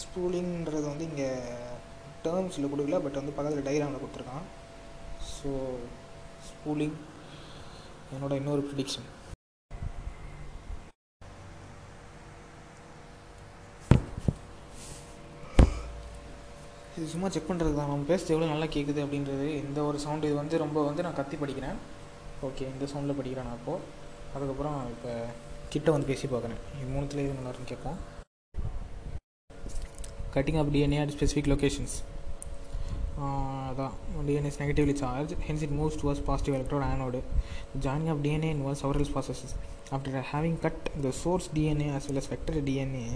ஸ்பூலிங்கிறது வந்து இங்கே டேர்ம்ஸில் கொடுக்கல பட் வந்து பக்கத்தில் டைராமில் கொடுத்துருக்கான். ஸோ ஸ்பூலிங் என்னோட இன்னொரு ப்ரிடிக்ஷன் இது சும்மா செக் பண்ணுறது தான். நம்ம பேசுறது எவ்வளோ நல்லா கேட்குது அப்படின்றது இந்த ஒரு சவுண்டு இது வந்து ரொம்ப வந்து நான் கத்தி படிக்கிறேன். ஓகே இந்த சவுண்டில் படிக்கிறேன் நான் இப்போது அதுக்கப்புறம் இப்போ கிட்ட வந்து பேசி பார்க்குறேன். இது மூணுத்தில் இது நல்லா இருக்குன்னு கேட்போம். cutting up DNA at specific locations. Uh, the DNA is negatively charged, hence it moves towards positive electrode anode. The joining of DNA involves several processes. After having cut the source DNA as well as vector DNA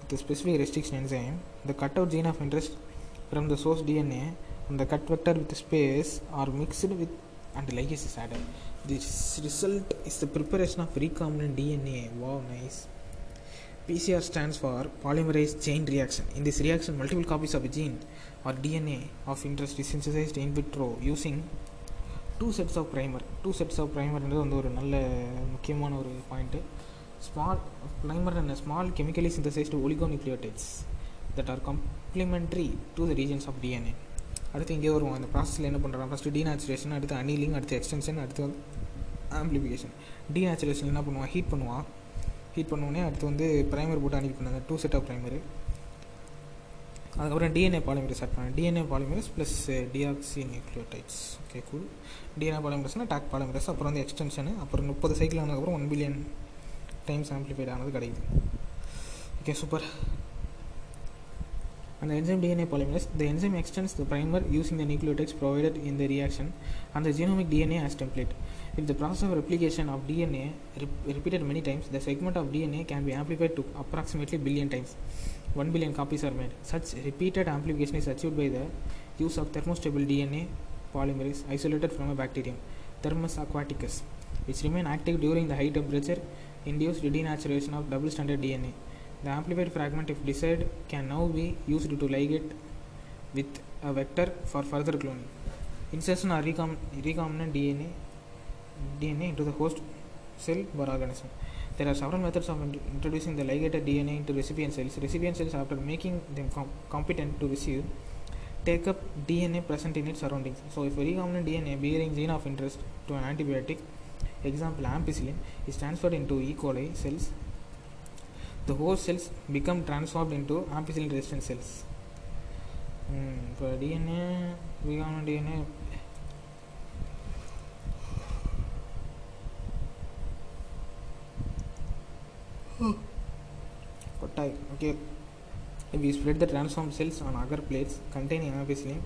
with a specific restriction enzyme, the cutout gene of interest from the source DNA and the cut vector with space are mixed with and ligase is added. This result is the preparation of recombinant DNA. Wow, nice. PCR stands for polymerase chain reaction. In this reaction, multiple copies of a gene or DNA of interest is synthesized in vitro using two sets of primer two sets of ப்ரைமர்ன்றது வந்து ஒரு நல்ல முக்கியமான ஒரு பாயிண்ட்டு ஸ்மால் ப்ரைமர் என்ன small chemically synthesised oligonucleotides that are complementary to the regions of DNA அடுத்து இங்கே வருவோம். அந்த ப்ராசஸில் என்ன பண்ணுறாங்க ஃபஸ்ட்டு டீநேச்சுரேஷன் அடுத்து அனிலிங் அடுத்து எக்ஸ்டென்ஷன் அடுத்து வந்து ஆம்பிளிஃபிகேஷன் டீநேச்சுரேஷன் என்ன பண்ணுவான் ஹீட் பண்ணுவான் ஹீட் பண்ணோடனே அடுத்து வந்து ப்ரைமர் போட்டு அனுப்பி பண்ணாங்க டூ செட் ஆஃப் ப்ரைமரு அதுக்கப்புறம் டிஎன்ஏ பாலிமரேஸ் ஆட் பண்ணேன் DNA polymerase plus deoxy nucleotides okay cool DNA பாலிமரஸ்னால் Taq polymerase அப்புறம் வந்து எக்ஸ்டென்ஷனு அப்புறம் முப்பது சைக்கிள் ஆனதுக்கப்புறம் ஒன் பில்லியன் டைம்ஸ் ஆம்பிளிஃபைட் ஆனது கிடைக்குது. ஓகே சூப்பர் அந்த the DNA polymerase the the extends the primer using the nucleotides provided in the reaction அந்த genomic DNA as template. If the process of replication of DNA rep- repeated many times, the segment of DNA can be amplified to approximately billion times. 1 billion copies are made. Such repeated amplification is achieved by the use of thermostable DNA polymerase isolated from a bacterium, Thermus aquaticus, which remain active during the high temperature induced denaturation of double stranded DNA. The amplified fragment, if desired, can now be used to ligate with a vector for further cloning. Insertion or recom- recombinant DNA, DNA into the host cell or organism. There are several methods of introducing the ligated DNA into recipient cells. Recipient cells, after making them com- competent to receive, take up DNA present in its surroundings. So, if a recombinant DNA bearing gene of interest to an antibiotic, example ampicillin, is transferred into E. coli cells, the host cells become transformed into ampicillin resistant cells. Mm, for DNA, recombinant DNA Kotai. Okay. If we spread the transformed cells on agar plates containing ampicillin. name,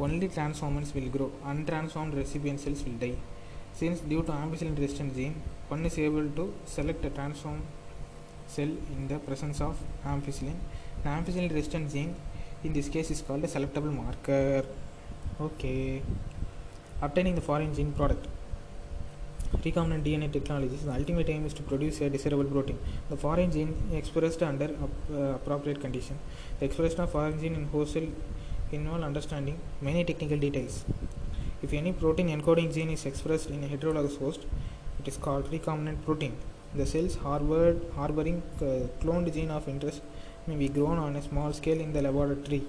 only transformants will grow, untransformed recipient cells will die. Since due to ampicillin resistant gene, one is able to select a transformed cell in the presence of ampicillin. The ampicillin resistant gene in this case is called a selectable marker. Okay. Obtaining the foreign gene product recombinant DNA technologies, the ultimate aim is to produce a desirable protein. The foreign gene expressed under uh, appropriate condition. The expression of foreign gene in host cell involves understanding many technical details. If any protein encoding gene is expressed in a heterologous host, it is called recombinant protein. The cells harbored, harboring uh, cloned gene of interest may be grown on a small scale in the laboratory.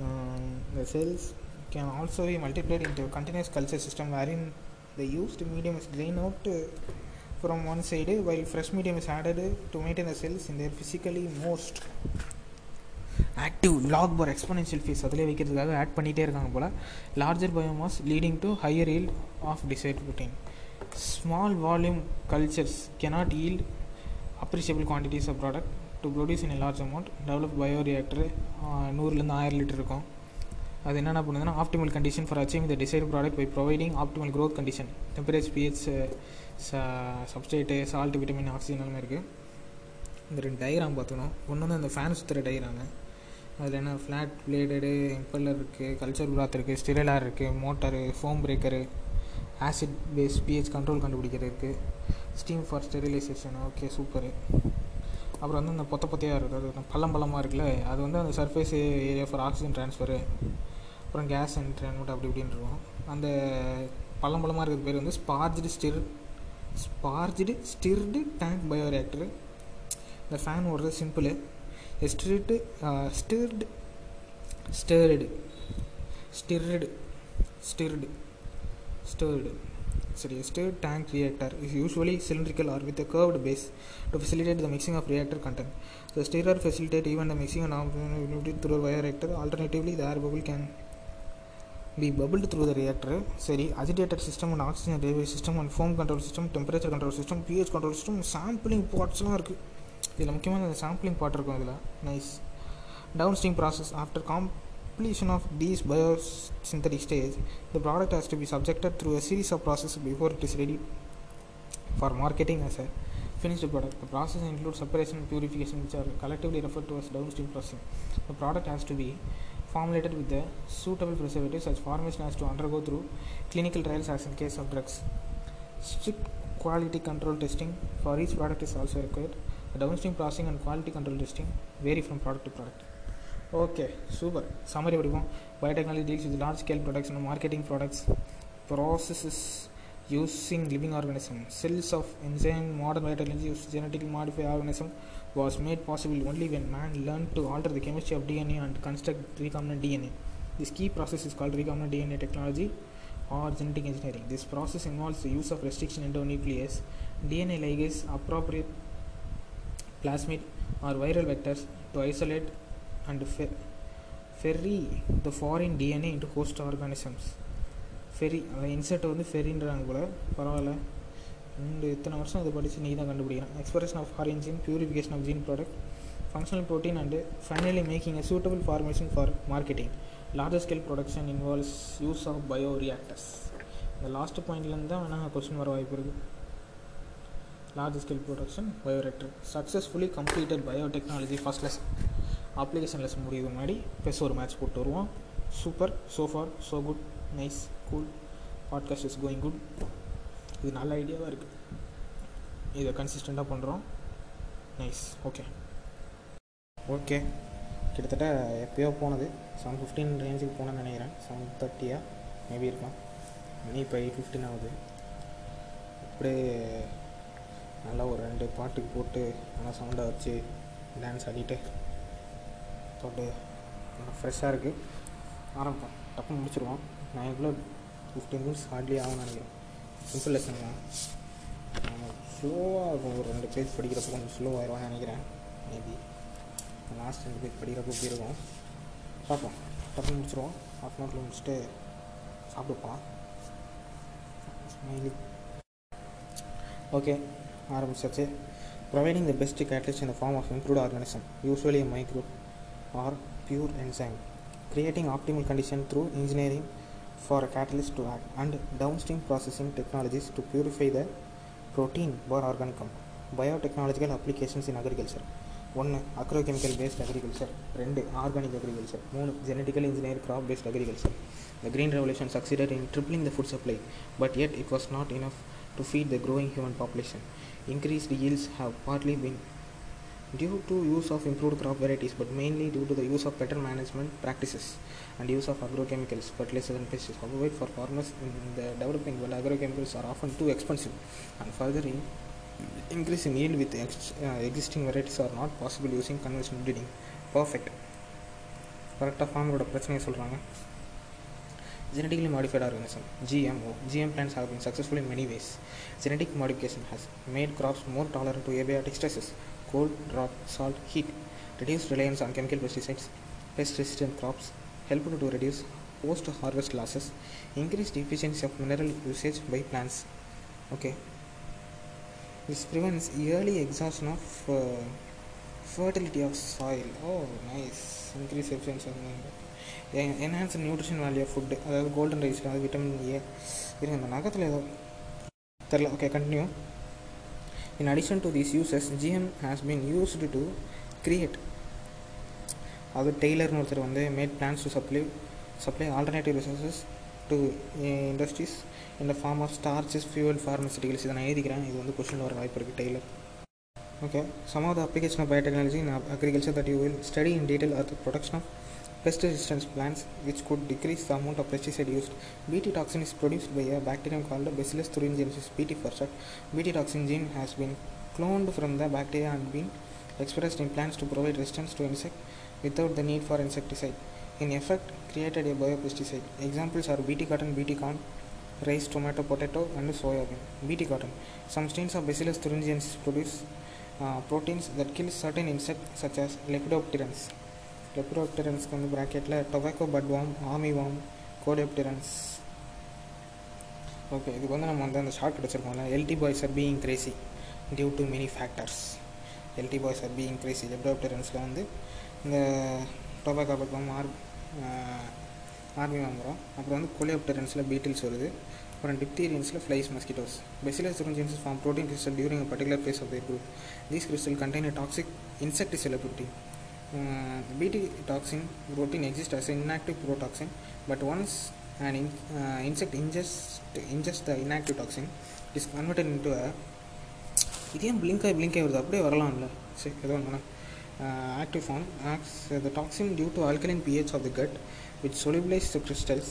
Um, the cells can also be multiplied into a continuous culture system wherein The used medium is drained out from one side while fresh medium is added to maintain the cells in their physically most active log bar exponential phase அதிலே வைக்கிறதுக்காக ஆட் பண்ணிகிட்டே இருக்காங்க போல் larger biomass leading to higher yield of desired protein small volume cultures cannot yield appreciable quantities of product to produce in large amount develop bio bioreactor நூறுலேருந்து ஆயிரம் லிட்டர் இருக்கும் அது என்னென்ன பண்ணுதுன்னா optimal condition for achieving the desired product by providing optimal growth condition temperature pH substrate salt vitamin oxygen எல்லாமே இருக்குது இந்த ரெண்டு டயராம் பார்த்துக்கணும். ஒன்று வந்து அந்த ஃபேன் சுற்றுற டயராங்க அதில் என்ன? ஃப்ளாட் பிளேடடு இம்பல்லர் இருக்குது கல்ச்சர் ப்ராத் இருக்குது ஸ்டிரலார் இருக்குது motor foam breaker acid base pH control கண்டுபிடிக்கிறது இருக்குது steam for sterilization okay super அப்புறம் வந்து இந்த பொத்த பொத்தையாக இருக்குது அது பள்ளம் பள்ளமாக இருக்குல்ல அது வந்து அந்த surface area for oxygen transfer அப்புறம் கேஸ் என்ட்ரான்மெண்ட் அப்படி இப்படின்னு இருக்கும் அந்த பள்ளம் பள்ளமாக இருக்கிற பேர் வந்து sparged stir sparged stirred tank bioreactor இந்த ஃபேன் ஓடுறது simple stirred stirred stared stirred stirred stared சரி stirred tank reactor is usually cylindrical or with a curved base to facilitate the mixing of reactor content. The stirrer facilitate even the mixing and opportunity through a bioreactor. Alternatively, the air bubble can be bubbled through the reactor. சரி agitator system and oxygen delivery system and foam control system, temperature control system, pH control system, sampling potsலாம் இருக்குது இதில் முக்கியமாக இந்த சாம்பிளிங் பாட் இருக்கும் இதில் nice downstream process after completion of these biosynthetic stage, the product has to be subjected through a series of processes before it is ready for marketing as a finished product. The process includes separation and purification, which are collectively referred to as downstream processing. The product has to be formulated with the suitable preservative. Such formulation has to undergo through clinical trials, as in case of drugs. Strict quality control testing for each product is also required. The downstream processing and quality control testing vary from product to product. Okay super summary படிப்போம் biotechnology deals with large scale production marketing products processes using living organism cells of enzyme modern biotechnology use genetically modify organism was made possible only when man learned to alter the chemistry of DNA and construct recombinant DNA. This key process is called recombinant DNA technology or genetic engineering. This process involves the use of restriction endonuclease, DNA ligase, appropriate plasmid or viral vectors to isolate and fer- ferry the foreign DNA into host organisms. Ferry அதை இன்சர்ட் வந்து ஃபெரின்றாங்க போல பரவாயில்ல ரெண்டு இத்தனை வருஷம் அதை படித்து நீ தான் கண்டுபிடிக்கிறேன் expression of foreign gene purification of gene product functional protein and finally making a suitable formation for marketing larger scale production involves use of bio reactors இந்த லாஸ்ட் பாயிண்ட்லேருந்து தான் வேணால் கொஸ்டின் வர வாய்ப்பு இருக்குது large scale production bioreactor. Successfully completed biotechnology first lesson. Application lesson முடியுது முன்னாடி ப்ளஸ் ஒரு மேட்ச் போட்டு வருவோம். Super so far so good nice cool podcast is going good இது நல்ல ஐடியாவாக இருக்குது இதை கன்சிஸ்டண்ட்டாக பண்ணுறோம் நைஸ் ஓகே ஓகே கிட்டத்தட்ட எப்போயோ போனது. செவன் ஃபிஃப்டீன் ரேஞ்சுக்கு போனேன்னு நினைக்கிறேன். செவன் தேர்ட்டியாக மேபி இருக்கலாம். மணி இப்போ எயிட் ஃபிஃப்டின் ஆகுது. அப்படியே நல்லா ஒரு ரெண்டு பாட்டுக்கு போட்டு நல்லா சவுண்டாக வச்சு டான்ஸ் ஆடிட்டு போட்டு ஃப்ரெஷ்ஷாக இருக்குது ஆரம்பிப்போம் டப்புன்னு முடிச்சிருவோம். நைன்குள்ளே ஃபிஃப்டீன் மினிட்ஸ் ஹார்ட்லி ஆகும்னு நினைக்கிறேன். சிம்பிள் லெசன் தான் ஸ்லோவாக இருக்கும் ஒரு ரெண்டு பேஜ் படிக்கிறப்போ கொஞ்சம் ஸ்லோவாகிடுவான்னு நினைக்கிறேன். மேபி லாஸ்ட் ரெண்டு பேஜ் படிக்கிறப்போ இப்படி இருக்கும்? பார்ப்போம். டப்புன்னு முடிச்சிருவோம். ஹாஃப் அன் ஹவரில் முடிச்சுட்டு சாப்பிடுப்போம் மெயின்லி ஓகே ஆரம்பிச்சாச்சு. Providing the best catalyst in the form of improved organism, usually a microbe or pure enzyme, creating optimal condition through engineering for a catalyst to act, and downstream processing technologies to purify the protein or organic compound. Biotechnological applications in agriculture. ஒன்று அக்ரோகெமிக்கல் பேஸ்ட் அக்ரிகல்ச்சர் ரெண்டு ஆர்கானிக் அக்ரிகல்ச்சர் மூணு genetical engineer crop based agriculture The Green Revolution succeeded in tripling the food supply, but yet it was not enough to feed the growing human population. Increased yields have partly been due to use of improved crop varieties, but mainly due to the use of better management practices and use of agrochemicals, fertilizers, and pesticides. However, for farmers in the developing world, agrochemicals are often too expensive, and further in increase in yield with ex- uh, existing varieties are not possible using conventional breeding. Perfect. கரெக்டாக ஃபார்மரோட பிரச்சனையை சொல்கிறாங்க genetically modified organism gmo gm plants have been successful in many ways genetic modification has made crops more tolerant to abiotic stresses cold drought salt heat reduced reliance on chemical pesticides pest resistant crops helped to reduce post harvest losses increased efficiency of mineral usage by plants okay this prevents early exhaustion of uh, fertility of soil oh nice increase efficiency of mineral enhance nutrition value food அதாவது கோல்டன் ரைஸ் அதாவது விட்டமின் ஏ இருங்க இந்த நகத்தில் ஏதோ தெரில okay continue in addition to these uses GM has been used to create அது டெய்லர்னு ஒருத்தர் வந்து made plants to supply supply alternative resources to industries இந்த form of starches fuel pharmaceuticals இதை நான் எழுதிக்கிறேன். இது வந்து கொஸ்டின் வர வாய்ப்பு இருக்குது tailor okay some of the application of biotechnology in agriculture that you will study in detail are the production pest resistance plants which could decrease the amount of pesticide used. Bt toxin is produced by a bacterium called bacillus thuringiensis bt for short. Bt toxin gene has been cloned from the bacteria and been expressed in plants to provide resistance to insect without the need for insecticide. In effect created a biopesticide. Examples are bt cotton bt corn rice tomato potato and soybean. Bt cotton. Some strains of bacillus thuringiensis produce uh, proteins that kill certain insects such as lepidopterans லெப்ரோப்டரன்ஸ்க்கு வந்து ப்ராக்கெட்டில் டொபாக்கோ பட்வாம் ஆமி வாம் கோடோப்டெரன்ஸ் ஓகே இதுக்கு வந்து நம்ம வந்து அந்த short கிடச்சிருக்கோம்ல. LD boys are being crazy due to many factors LD boys are being crazy லெப்ரோப்டரன்ஸில் வந்து இந்த டொபாக்கோ பட்வாம் ஆர் ஆர்மி வாங்குகிறோம் அப்புறம் வந்து கோலியோப்டரன்ஸில் பீட்டில்ஸ் வருது. அப்புறம் டிப்தீரியன்ஸில் flies mosquitoes bacillus thuringiensis form protein crystal during a particular phase of the group these crystal contain toxic toxic insecticidal. Uh, Bt toxin protein exists as an inactive protoxin, but once an in, uh, insect ingests, ingests the inactive toxin, it is converted into a இது ஏன் blink ஆகி blink ஆகி வருது அப்படியே வரலாம்ல சரி ஏதோ ஒன்று active form acts the toxin due to alkaline pH of the gut which solubilizes the crystals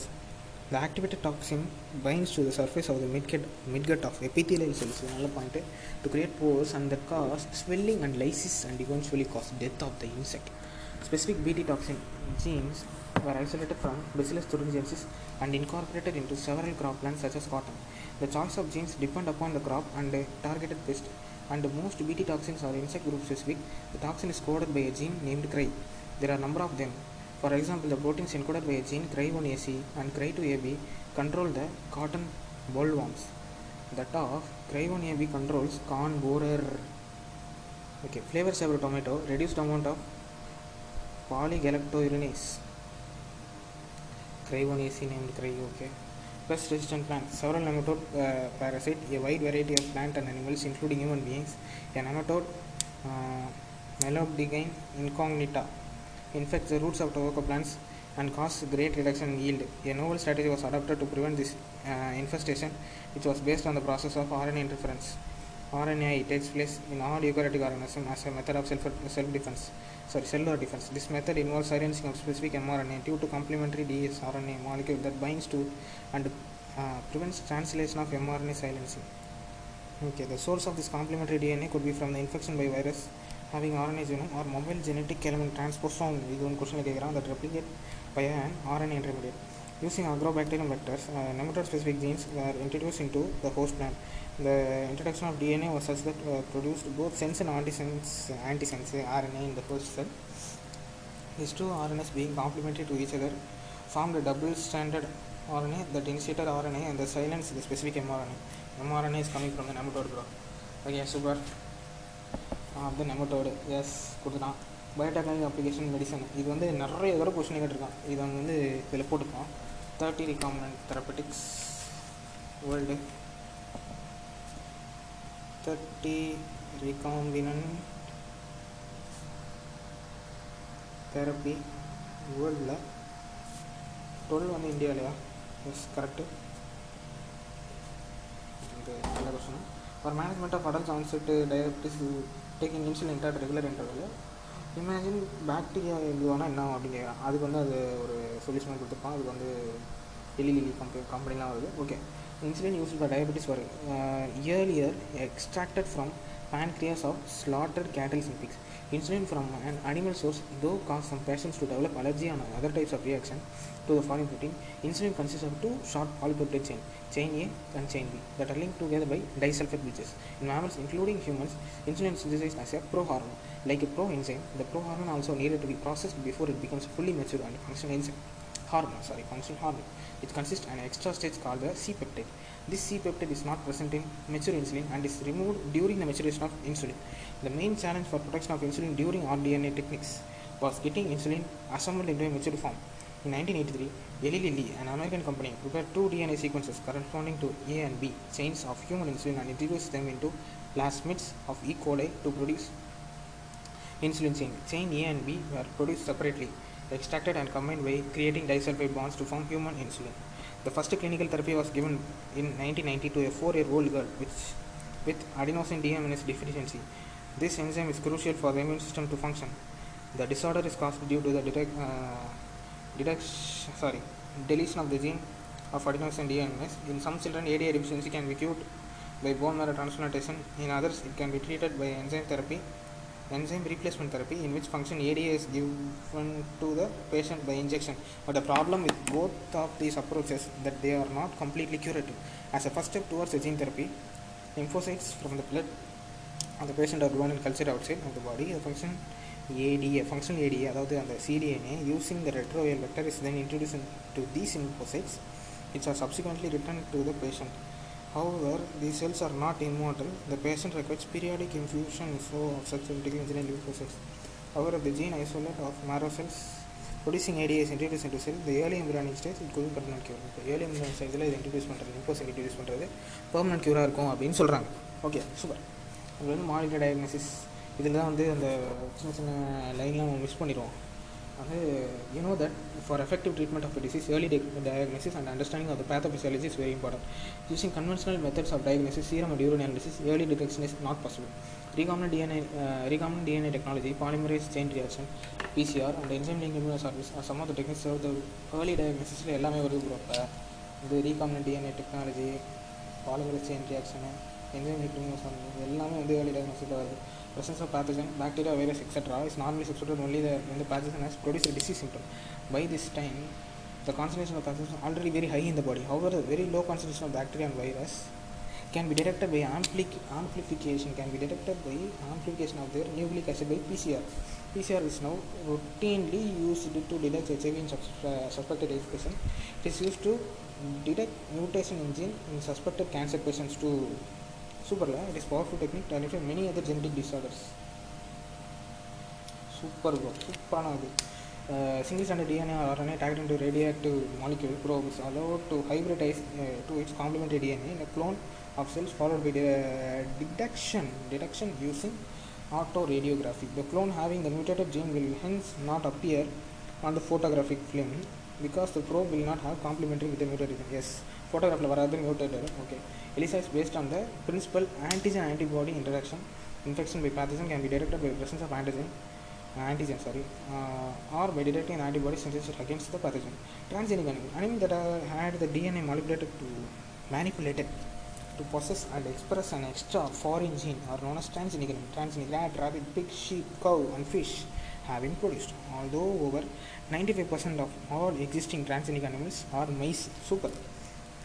the activated toxin binds to the surface of the midgut, midgut of epithelial cells, another point, to create pores and that cause swelling and lysis and eventually cause death of the insect. Specific Bt toxin genes were isolated from Bacillus thuringiensis and incorporated into several crop plants such as cotton. The choice of genes depend upon the crop and the targeted pest and most Bt toxins are insect group specific. The toxin is coded by a gene named CRY. There are a number of them. For example, the proteins encoded by a gene CRY1AC and CRY2AB control the cotton bollworms. That of CRY1AB controls corn borer. Okay, flavor saver tomato, reduced amount of polygalacturonase. CRY1AC named CRY, okay. pest resistant plants. Several nematode uh, parasite a wide variety of plant and animals, including human beings. A nematode, uh, Melobdigine incognita, infects the roots of tobacco plants and causes great reduction in yield. A novel strategy was adopted to prevent this uh, infestation, which was based on the process of RNA interference. RNAi takes place in all eukaryotic organisms as a method of self self-defense. Sorry, cellular defense. This method involves silencing of specific mRNA due to complementary DS RNA molecule that binds to and uh, prevents translation of mRNA silencing. Okay, the source of this complementary DNA could be from the infection by virus having RNA genome or mobile genetic element transposome. இது ஒரு கொஸ்டின் கேட்குறான் that replicate by an RNA intermediate. Using agrobacterium vectors, uh, nematode-specific genes were introduced into the host plant. The introduction of DNA was such that uh, produced both sense and antisense, antisense RNA in the host cell. These two RNAs being complementary to each other formed a double-stranded RNA that initiated RNA and the silence the specific mRNA. mRNA is coming from the nematode bro. Okay, super. Uh, nematodes கொடுத்துட்டான். பயோடெக்னாலஜி அப்ளிகேஷன் மெடிசன் இது வந்து நிறைய தடவை கொஸ்டின் கேட்டிருக்கான். இது வந்து இதில் போட்டுருக்கான். Thirty recombinant therapeutics world thirty recombinant therapy வேர்ல்டில் டுவெல் வந்து இந்தியாவிலையா எஸ் கரெக்டு இது நல்ல question for management of adult concept diabetes taking insulin at regular interval imagine bacteria இதுவானா என்ன அப்படின்னு கேட்குறான். அதுக்கு வந்து அது ஒரு சொல்யூஷன் கொடுத்துருப்பான். அதுக்கு வந்து எலி லிலி கம்பெனி கம்பெனிலாம் வருது. Okay insulin use for diabetes வரும் earlier extracted from pancreas of slaughtered cattle and pigs. Insulin from an animal source, though cause some patients to develop allergy and other types of reaction to the foreign protein. Insulin consists of two short polypeptide chain, chain A and chain B, that are linked together by disulfide bridges. In mammals, including humans, insulin is synthesized as a prohormone. Like a proenzyme, the prohormone also needed to be processed before it becomes fully mature and functional enzyme. Hormone, sorry, functional hormone, which consists an extra stage called the C-peptide. This C-peptide is not present in mature insulin and is removed during the maturation of insulin. The main challenge for production of insulin during rDNA techniques was getting insulin assembled into a mature form. In 1983, Eli Lilly, an American company, prepared two DNA sequences corresponding to A and B chains of human insulin and introduced them into plasmids of E. coli to produce insulin chain. Chain A and B were produced separately, extracted and combined by creating disulfide bonds to form human insulin. The first clinical therapy was given in 1990 to a four-year-old girl which, with adenosine deaminase deficiency. This enzyme is crucial for the immune system to function. The disorder is caused due to the detect, uh, deduction, sorry, deletion of the gene of adenosine deaminase. In some children, ADA deficiency can be cured by bone marrow transplantation. In others, it can be treated by enzyme therapy, enzyme replacement therapy, in which function ADA is given to the patient by injection. But the problem with both of these approaches that they are not completely curative. As a first step towards a gene therapy, lymphocytes from the blood of the patient are grown and cultured outside of the body. The function ADA functional ADA அதாவது அந்த cDNA using the retroviral vector is then introduce to these lymphocytes its are subsequently return to the patient however the cells are not immortal the patient requires periodic infusion so of such radical engineer leucocytes however the gene isolate of marrow cells producing ADAs introduce into cell இந்த ஏர்லி எம்பிரானிக் ஸ்டேஜ் இது கொஞ்சம் பர்மனன்ட் கியூர் இப்போ ஏர்லி எம்பிரானிக் ஸ்டேஜில் இது இன்ட்ரடியூஸ் பண்ணுறது லியூகோசைட் இன்ட்ரடியூஸ் பண்ணுறது பர்மனன்ட் க்யூராக இருக்கும் அப்படின்னு சொல்கிறாங்க ஓகே சூப்பர் அது வந்து மாலிட்ட டயக்னோசிஸ் இதில் தான் வந்து அந்த சின்ன சின்ன லைன்லாம் நம்ம மிஸ் பண்ணிடுவோம் அது you know that for effective treatment of disease early day diagnosis and understanding of the pathophysiology is very important using conventional methods of diagnosis serum and urine analysis early detection is not possible recombinant DNA, uh, recombinant technology technology, chain reaction PCR PCR and enzyme linked immunosorbis are some of the techniques serve the early எல்லாமே வருது ப்ரோ இப்போ இந்த recombinant DNA technology polymerase chain reaction enzyme link immunosorbent எல்லாமே வந்து ஏர்லி டயக்னோசிஸில் வருது presence of pathogen, bacteria, virus, etc. is normally substituted only the, when the pathogen has produced a disease symptom. By this time, the concentration of pathogen is already very high in the body. However, the very low concentration of bacteria and virus can be detected by ampli- amplification, can be detected by amplification of their nucleic acid by PCR. PCR is now routinely used to detect HIV in sus- uh, suspected AIDS patient. It is used to detect mutation in gene in suspected cancer patients too. சூப்பரில் it is powerful technique to identify many other genetic disorders super bro சூப்பரான அது single stranded DNA or RNA tagged into radioactive molecule probes allowed to hybridize uh, to its complementary DNA in a clone of cells followed by the detection detection using autoradiography. The clone having the mutated gene will hence not appear on the photographic film because the probe will not have complementary with the mutated gene. Yes, photographiல் வராது mutated. Okay. ELISA is based on the principle antigen antibody interaction. Infection by pathogen can be detected by presence of antigen antigen sorry uh, or by detecting an antibody synthesis against the pathogen. Transgenic animal animal that uh, had the dna manipulated to manipulated to possess and express an extra foreign gene are known as transgenic animal transgenic rat rabbit pig sheep cow and fish have been produced. Although over 95% of all existing transgenic animals are mice super.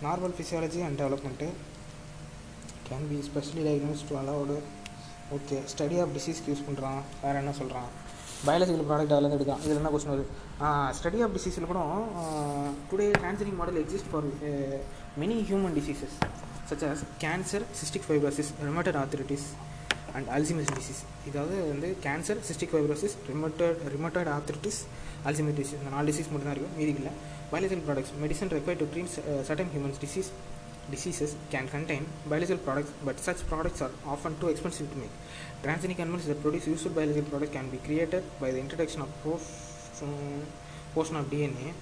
Normal physiology and development can be specially diagnosed to allow okay study of டிசீஸ்க்கு use பண்ணுறான் வேறு என்ன சொல்கிறான் பயாலஜிக்கல் ப்ராடக்ட் அதில் எடுக்கான் இதில் என்ன கொஸ்டின் வருது? ஸ்டடி ஆஃப் டிசீஸில் கூட today கேன்சரிங் model exist for many human diseases such as cancer cystic fibrosis rheumatoid arthritis and Alzheimer's disease இதாவது வந்து cancer cystic fibrosis rheumatoid rheumatoid arthritis Alzheimer's disease இந்த நாலு டிசீஸ் மட்டும் தான் மீதி இல்லை. Biological products medicine require to treat certain humans disease diseases can contain biological products but such products are often too expensive to make. Transgenic animals that produce useful biological products can be created by the introduction of portion of dna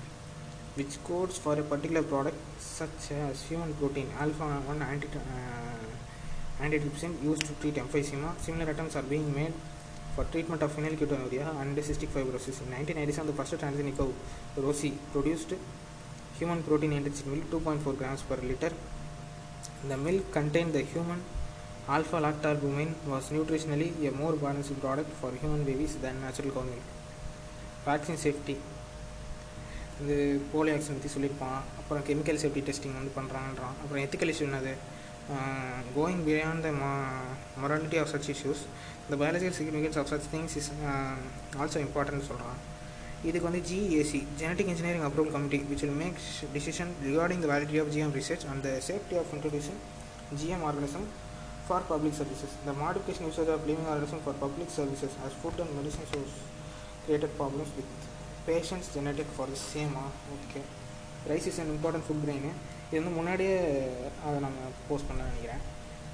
which codes for a particular product such as human protein alpha 1 anti uh, antitrypsin used to treat emphysema. Similar attempts are being made for treatment of phenylketonuria and cystic fibrosis. In 1997 the first transgenic cow rosie produced human protein enriched milk 2.4 grams per liter. The milk contained the human alpha lactalbumin was nutritionally a more balanced product for human babies than natural cow milk. Vaccine safety இது போலியோ வேக்சின் பற்றி சொல்லியிருப்பான். அப்புறம் கெமிக்கல் சேஃப்டி டெஸ்டிங் வந்து பண்ணுறான்றான் அப்புறம் எத்திக்கல் இஷ்யூ என்னது? Going beyond the morality of such issues the biological significance of such things is also important சொல்கிறான் இதுக்கு வந்து GAC genetic engineering approval committee which will make decision regarding the validity of GM research and the safety of introduction GM organism for public services the modification usage of living organism for public services as food and medicine source created problems with patients genetic for the சேமா okay rice is an important food grain இது வந்து முன்னாடியே அதை நம்ம போஸ்ட் பண்ண நினைக்கிறேன்.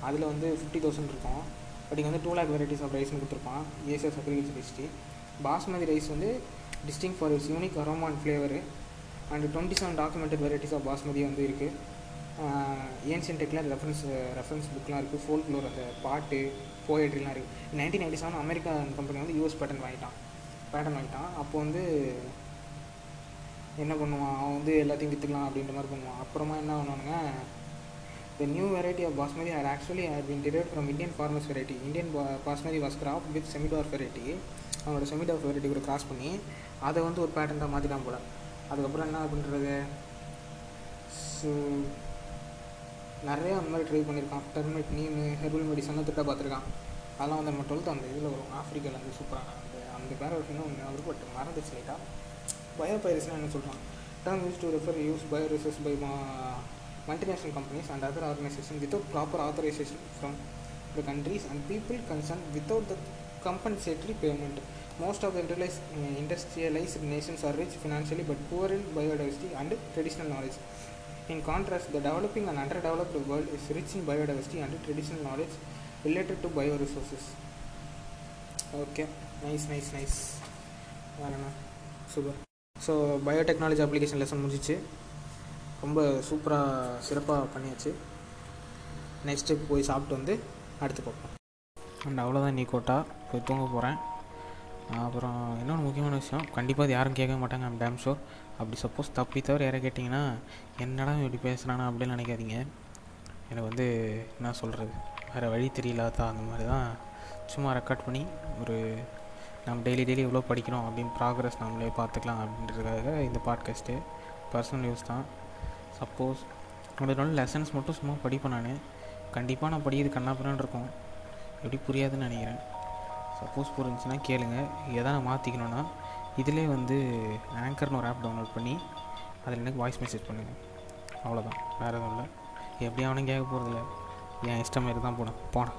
அதில் வந்து ஃபிஃப்டி தௌசண்ட் இருக்கும். பட் இங்கே வந்து டூ லேக் வெரைட்டிஸ் ஆஃப் ரைஸ்னு கொடுத்துருப்பான். ACS agriculture history basmati rice வந்து distinct for is unique aroma and flavour and twenty seven documented varieties of basmati வந்து இருக்குது ஏன்சியன் டெக்கில் ரெஃபரன்ஸ் ரெஃபரன்ஸ் புக்லாம் இருக்குது ஃபோல் ஃப்ளோர் அந்த பாட்டு போயட்ரிலாம் இருக்குது nineteen ninety seven American company வந்து யூஎஸ் பேட்டன் வாங்கிட்டான். பேட்டன் வாங்கிட்டான். அப்போ வந்து என்ன பண்ணுவான்? அவன் வந்து எல்லாத்தையும் விற்றுக்கலாம் அப்படின்ற மாதிரி பண்ணுவான். அப்புறமா என்ன பண்ணுவானுங்க? The new variety of basmati are actually are been drive from Indian farmers variety Indian basmati was crop with semidwarf variety அவனோட செமிடார் வெரைட்டி கூட கிராஸ் பண்ணி அதை வந்து ஒரு பேட்டர்னாக மாற்றிட்டான் போல். அதுக்கப்புறம் என்ன பண்ணுறது ஸோ நிறையா அந்த மாதிரி ட்ரை பண்ணியிருக்கான் டெர்மெட் நீமு ஹெர்பல் மெடிசன்லாம் திட்ட பார்த்துருக்கான். அதெல்லாம் வந்து நம்ம டுவெல்த் அந்த இதில் வரும். ஆஃப்ரிக்காவில் வந்து சூப்பரான அந்த அந்த பேர ஒரு இன்னும் ஒன்று பட் மறந்துச்சு லைட்டாக பயோபைரஸ்னால் என்ன சொல்கிறான் term use to refer use bio research by multinational companies and other organisation without proper authorisation from the countries and people concern without the compensatory payment Most of the industrialized, uh, industrialized nations are rich financially but poor in biodiversity and traditional knowledge. In contrast, the developing and underdeveloped world is rich in biodiversity and traditional knowledge related to bioresources. Okay, nice, nice, nice. வேறு என்ன super so biotechnology application lesson முடிஞ்சிச்சு ரொம்ப சூப்பராக சிறப்பாக பண்ணியாச்சு நெக்ஸ்ட்டு போய் சாப்பிட்டு வந்து அடுத்து பார்ப்போம் அண்ட் அவ்வளோதான் நீ கோட்டா போய் தூங்க போகிறேன் அப்புறம் இன்னொன்று முக்கியமான விஷயம் கண்டிப்பாக அது யாரும் கேட்க மாட்டாங்க ஐம் டேம் ஷோர் அப்படி சப்போஸ் தப்பி தவிர யாரை கேட்டிங்கன்னா என்னடா இப்படி பேசுகிறானா அப்படின்னு நினைக்காதீங்க. எனக்கு வந்து என்ன சொல்கிறது வேறு வழி தெரியலாதா அந்த மாதிரி தான் சும்மா ரெக்கார்ட் பண்ணி ஒரு நம்ம டெய்லி டெய்லி எவ்வளோ படிக்கிறோம் அப்படின்னு ப்ராக்ரஸ் நம்மளே பார்த்துக்கலாம் அப்படின்றதுக்காக இந்த பாட்காஸ்ட்டு பர்சனல் யூஸ் தான். சப்போஸ் அதனால லெசன்ஸ் மட்டும் சும்மா படிப்பேன் நான். கண்டிப்பாக நான் படிக்கிறது கண்ணாப்பிரான்னு இருக்கும். எப்படி புரியாதுன்னு நினைக்கிறேன். சப்போஸ் புரிஞ்சுன்னா கேளுங்க. எதை நான் மாற்றிக்கணுன்னா இதிலே வந்து ஆங்கர்னு ஒரு ஆப் டவுன்லோட் பண்ணி அதில் எனக்கு வாய்ஸ் மெசேஜ் பண்ணுங்கள் அவ்வளோதான் வேறு எதுவும் இல்லை. எப்படி அவனும் கேட்க போகிறதில்ல என் இஷ்டம் மாரி தான் போனேன். போனேன்.